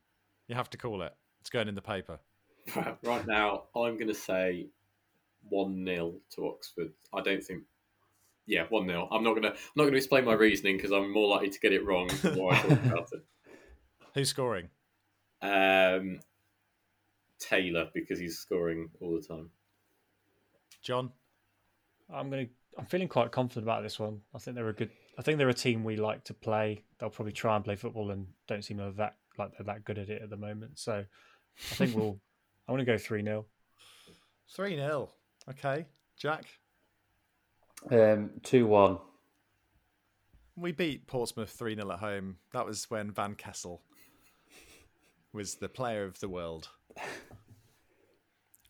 You have to call it. It's going in the paper. <laughs> right now, I'm going to say one 0 to Oxford. I don't think. Yeah, one 0 I'm not going to. I'm not going to explain my reasoning because I'm more likely to get it wrong the more I talk about it. <laughs> Who's scoring? Um, Taylor because he's scoring all the time. John. I'm gonna. I'm feeling quite confident about this one. I think they're a good. I think they're a team we like to play. They'll probably try and play football and don't seem like that like they're that good at it at the moment. So I think we'll. I want to go three 0 Three 0 Okay, Jack. Um, two one. We beat Portsmouth 3 0 at home. That was when Van Kessel was the player of the world.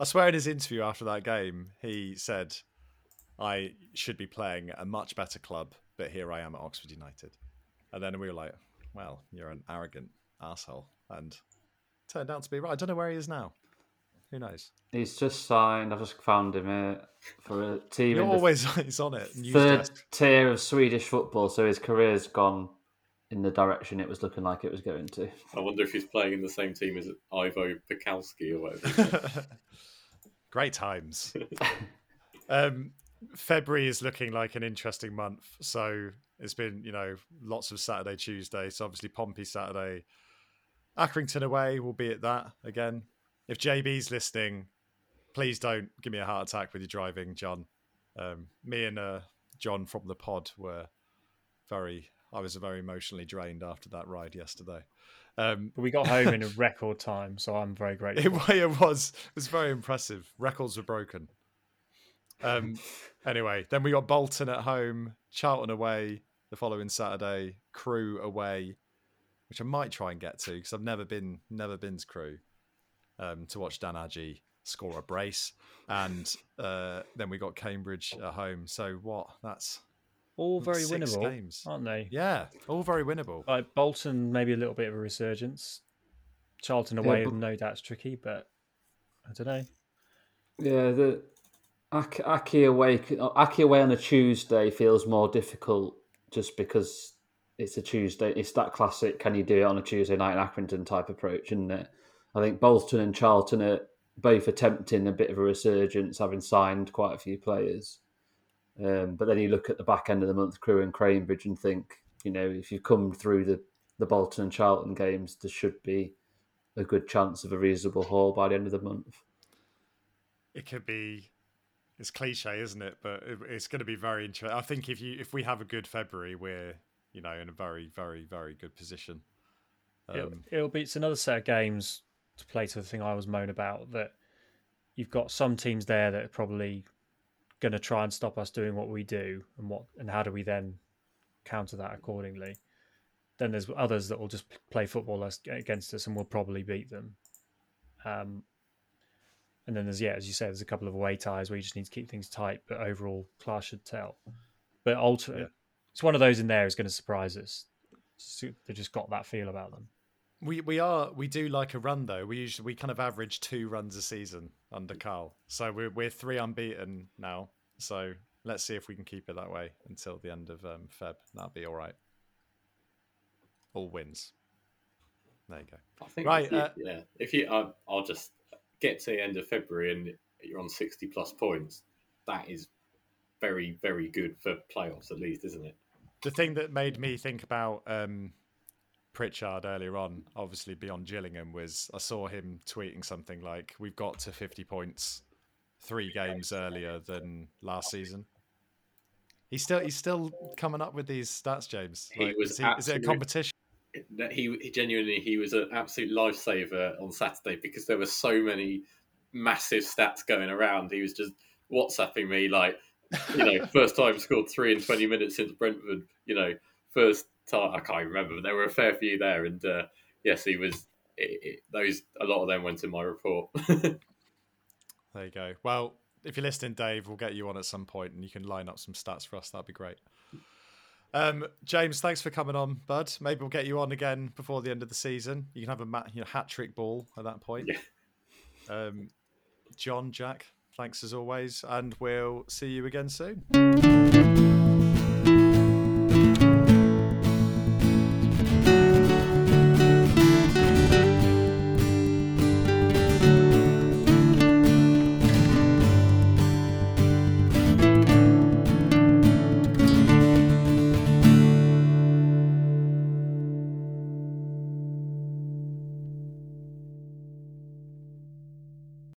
I swear in his interview after that game, he said, I should be playing a much better club, but here I am at Oxford United. And then we were like, well, you're an arrogant asshole. And turned out to be right. I don't know where he is now. Who knows? He's just signed. I've just found him here for a team You're always <laughs> he's on it. News third desk. tier of Swedish football. So his career's gone in the direction it was looking like it was going to. I wonder if he's playing in the same team as Ivo Pekalski or whatever. <laughs> Great times. <laughs> um, February is looking like an interesting month. So it's been, you know, lots of Saturday, Tuesday. So obviously Pompey Saturday, Accrington away. We'll be at that again. If JB's listening, please don't give me a heart attack with your driving, John. Um, me and uh, John from the pod were very. I was very emotionally drained after that ride yesterday. Um, But we got home in a <laughs> record time, so I'm very grateful. it, it was it was very impressive. Records were broken. Um. <laughs> Anyway, then we got Bolton at home, Charlton away the following Saturday, Crewe away, which I might try and get to because I've never been never been to Crewe. Um, to watch Dan Agyei score a brace, and uh, then we got Cambridge at home. So what? That's All very six winnable, games. aren't they? yeah, all very winnable. Like Bolton, maybe a little bit of a resurgence. Charlton away, but- no doubt's tricky, but I don't know. Yeah, the Aki, Aki away. Aki away on a Tuesday feels more difficult just because it's a Tuesday. It's that classic. Can you do it on a Tuesday night in Accrington type approach, isn't it? I think Bolton and Charlton are both attempting a bit of a resurgence, having signed quite a few players. Um, but then you look at the back end of the month, Crewe and Cambridge, and think, you know, if you come through the the Bolton and Charlton games, there should be a good chance of a reasonable haul by the end of the month. it could be it's cliche isn't it but it, it's going to be very interesting i think if you if we have a good february we're you know in a very very very good position It'll, um, it'll be it's another set of games to play to the thing I was moan about that you've got some teams there that are probably going to try and stop us doing what we do and what and how do we then counter that accordingly? Then there's others that will just play football against us and we'll probably beat them. Um, and then there's yeah as you say there's a couple of away ties where you just need to keep things tight but overall class should tell. But ultimately Yeah. it's one of those in there is going to surprise us. So they just got that feel about them we we are we do like a run though we usually we kind of average two runs a season under Karl so we're, we're three unbeaten now so let's see if we can keep it that way until the end of um, feb that'll be all right all wins there you go I think Right, If you, uh, yeah. If you, I, I'll just get to the end of February and you're on 60 plus points. That is very very good for playoffs at least, isn't it? The thing that made me think about um, Pritchard earlier on, obviously beyond Gillingham, was I saw him tweeting something like, "We've got to fifty points three games earlier than last season." He's still he's still coming up with these stats, James. He was is, he- is it a competition? he he genuinely he was an absolute lifesaver on Saturday because there were so many massive stats going around. He was just WhatsApping me like, you know, <laughs> first time scored three in twenty minutes since Brentford. You know, first time I can't remember, but there were a fair few there. And uh, yes, he was. It, it, those a lot of them went in my report. <laughs> There you go. Well, if you're listening, Dave, we'll get you on at some point and you can line up some stats for us. That'd be great. Um, James, thanks for coming on, bud. Maybe we'll get you on again before the end of the season. You can have a ma- you know, hat trick ball at that point. Yeah. Um, John, Jack, thanks as always, and we'll see you again soon.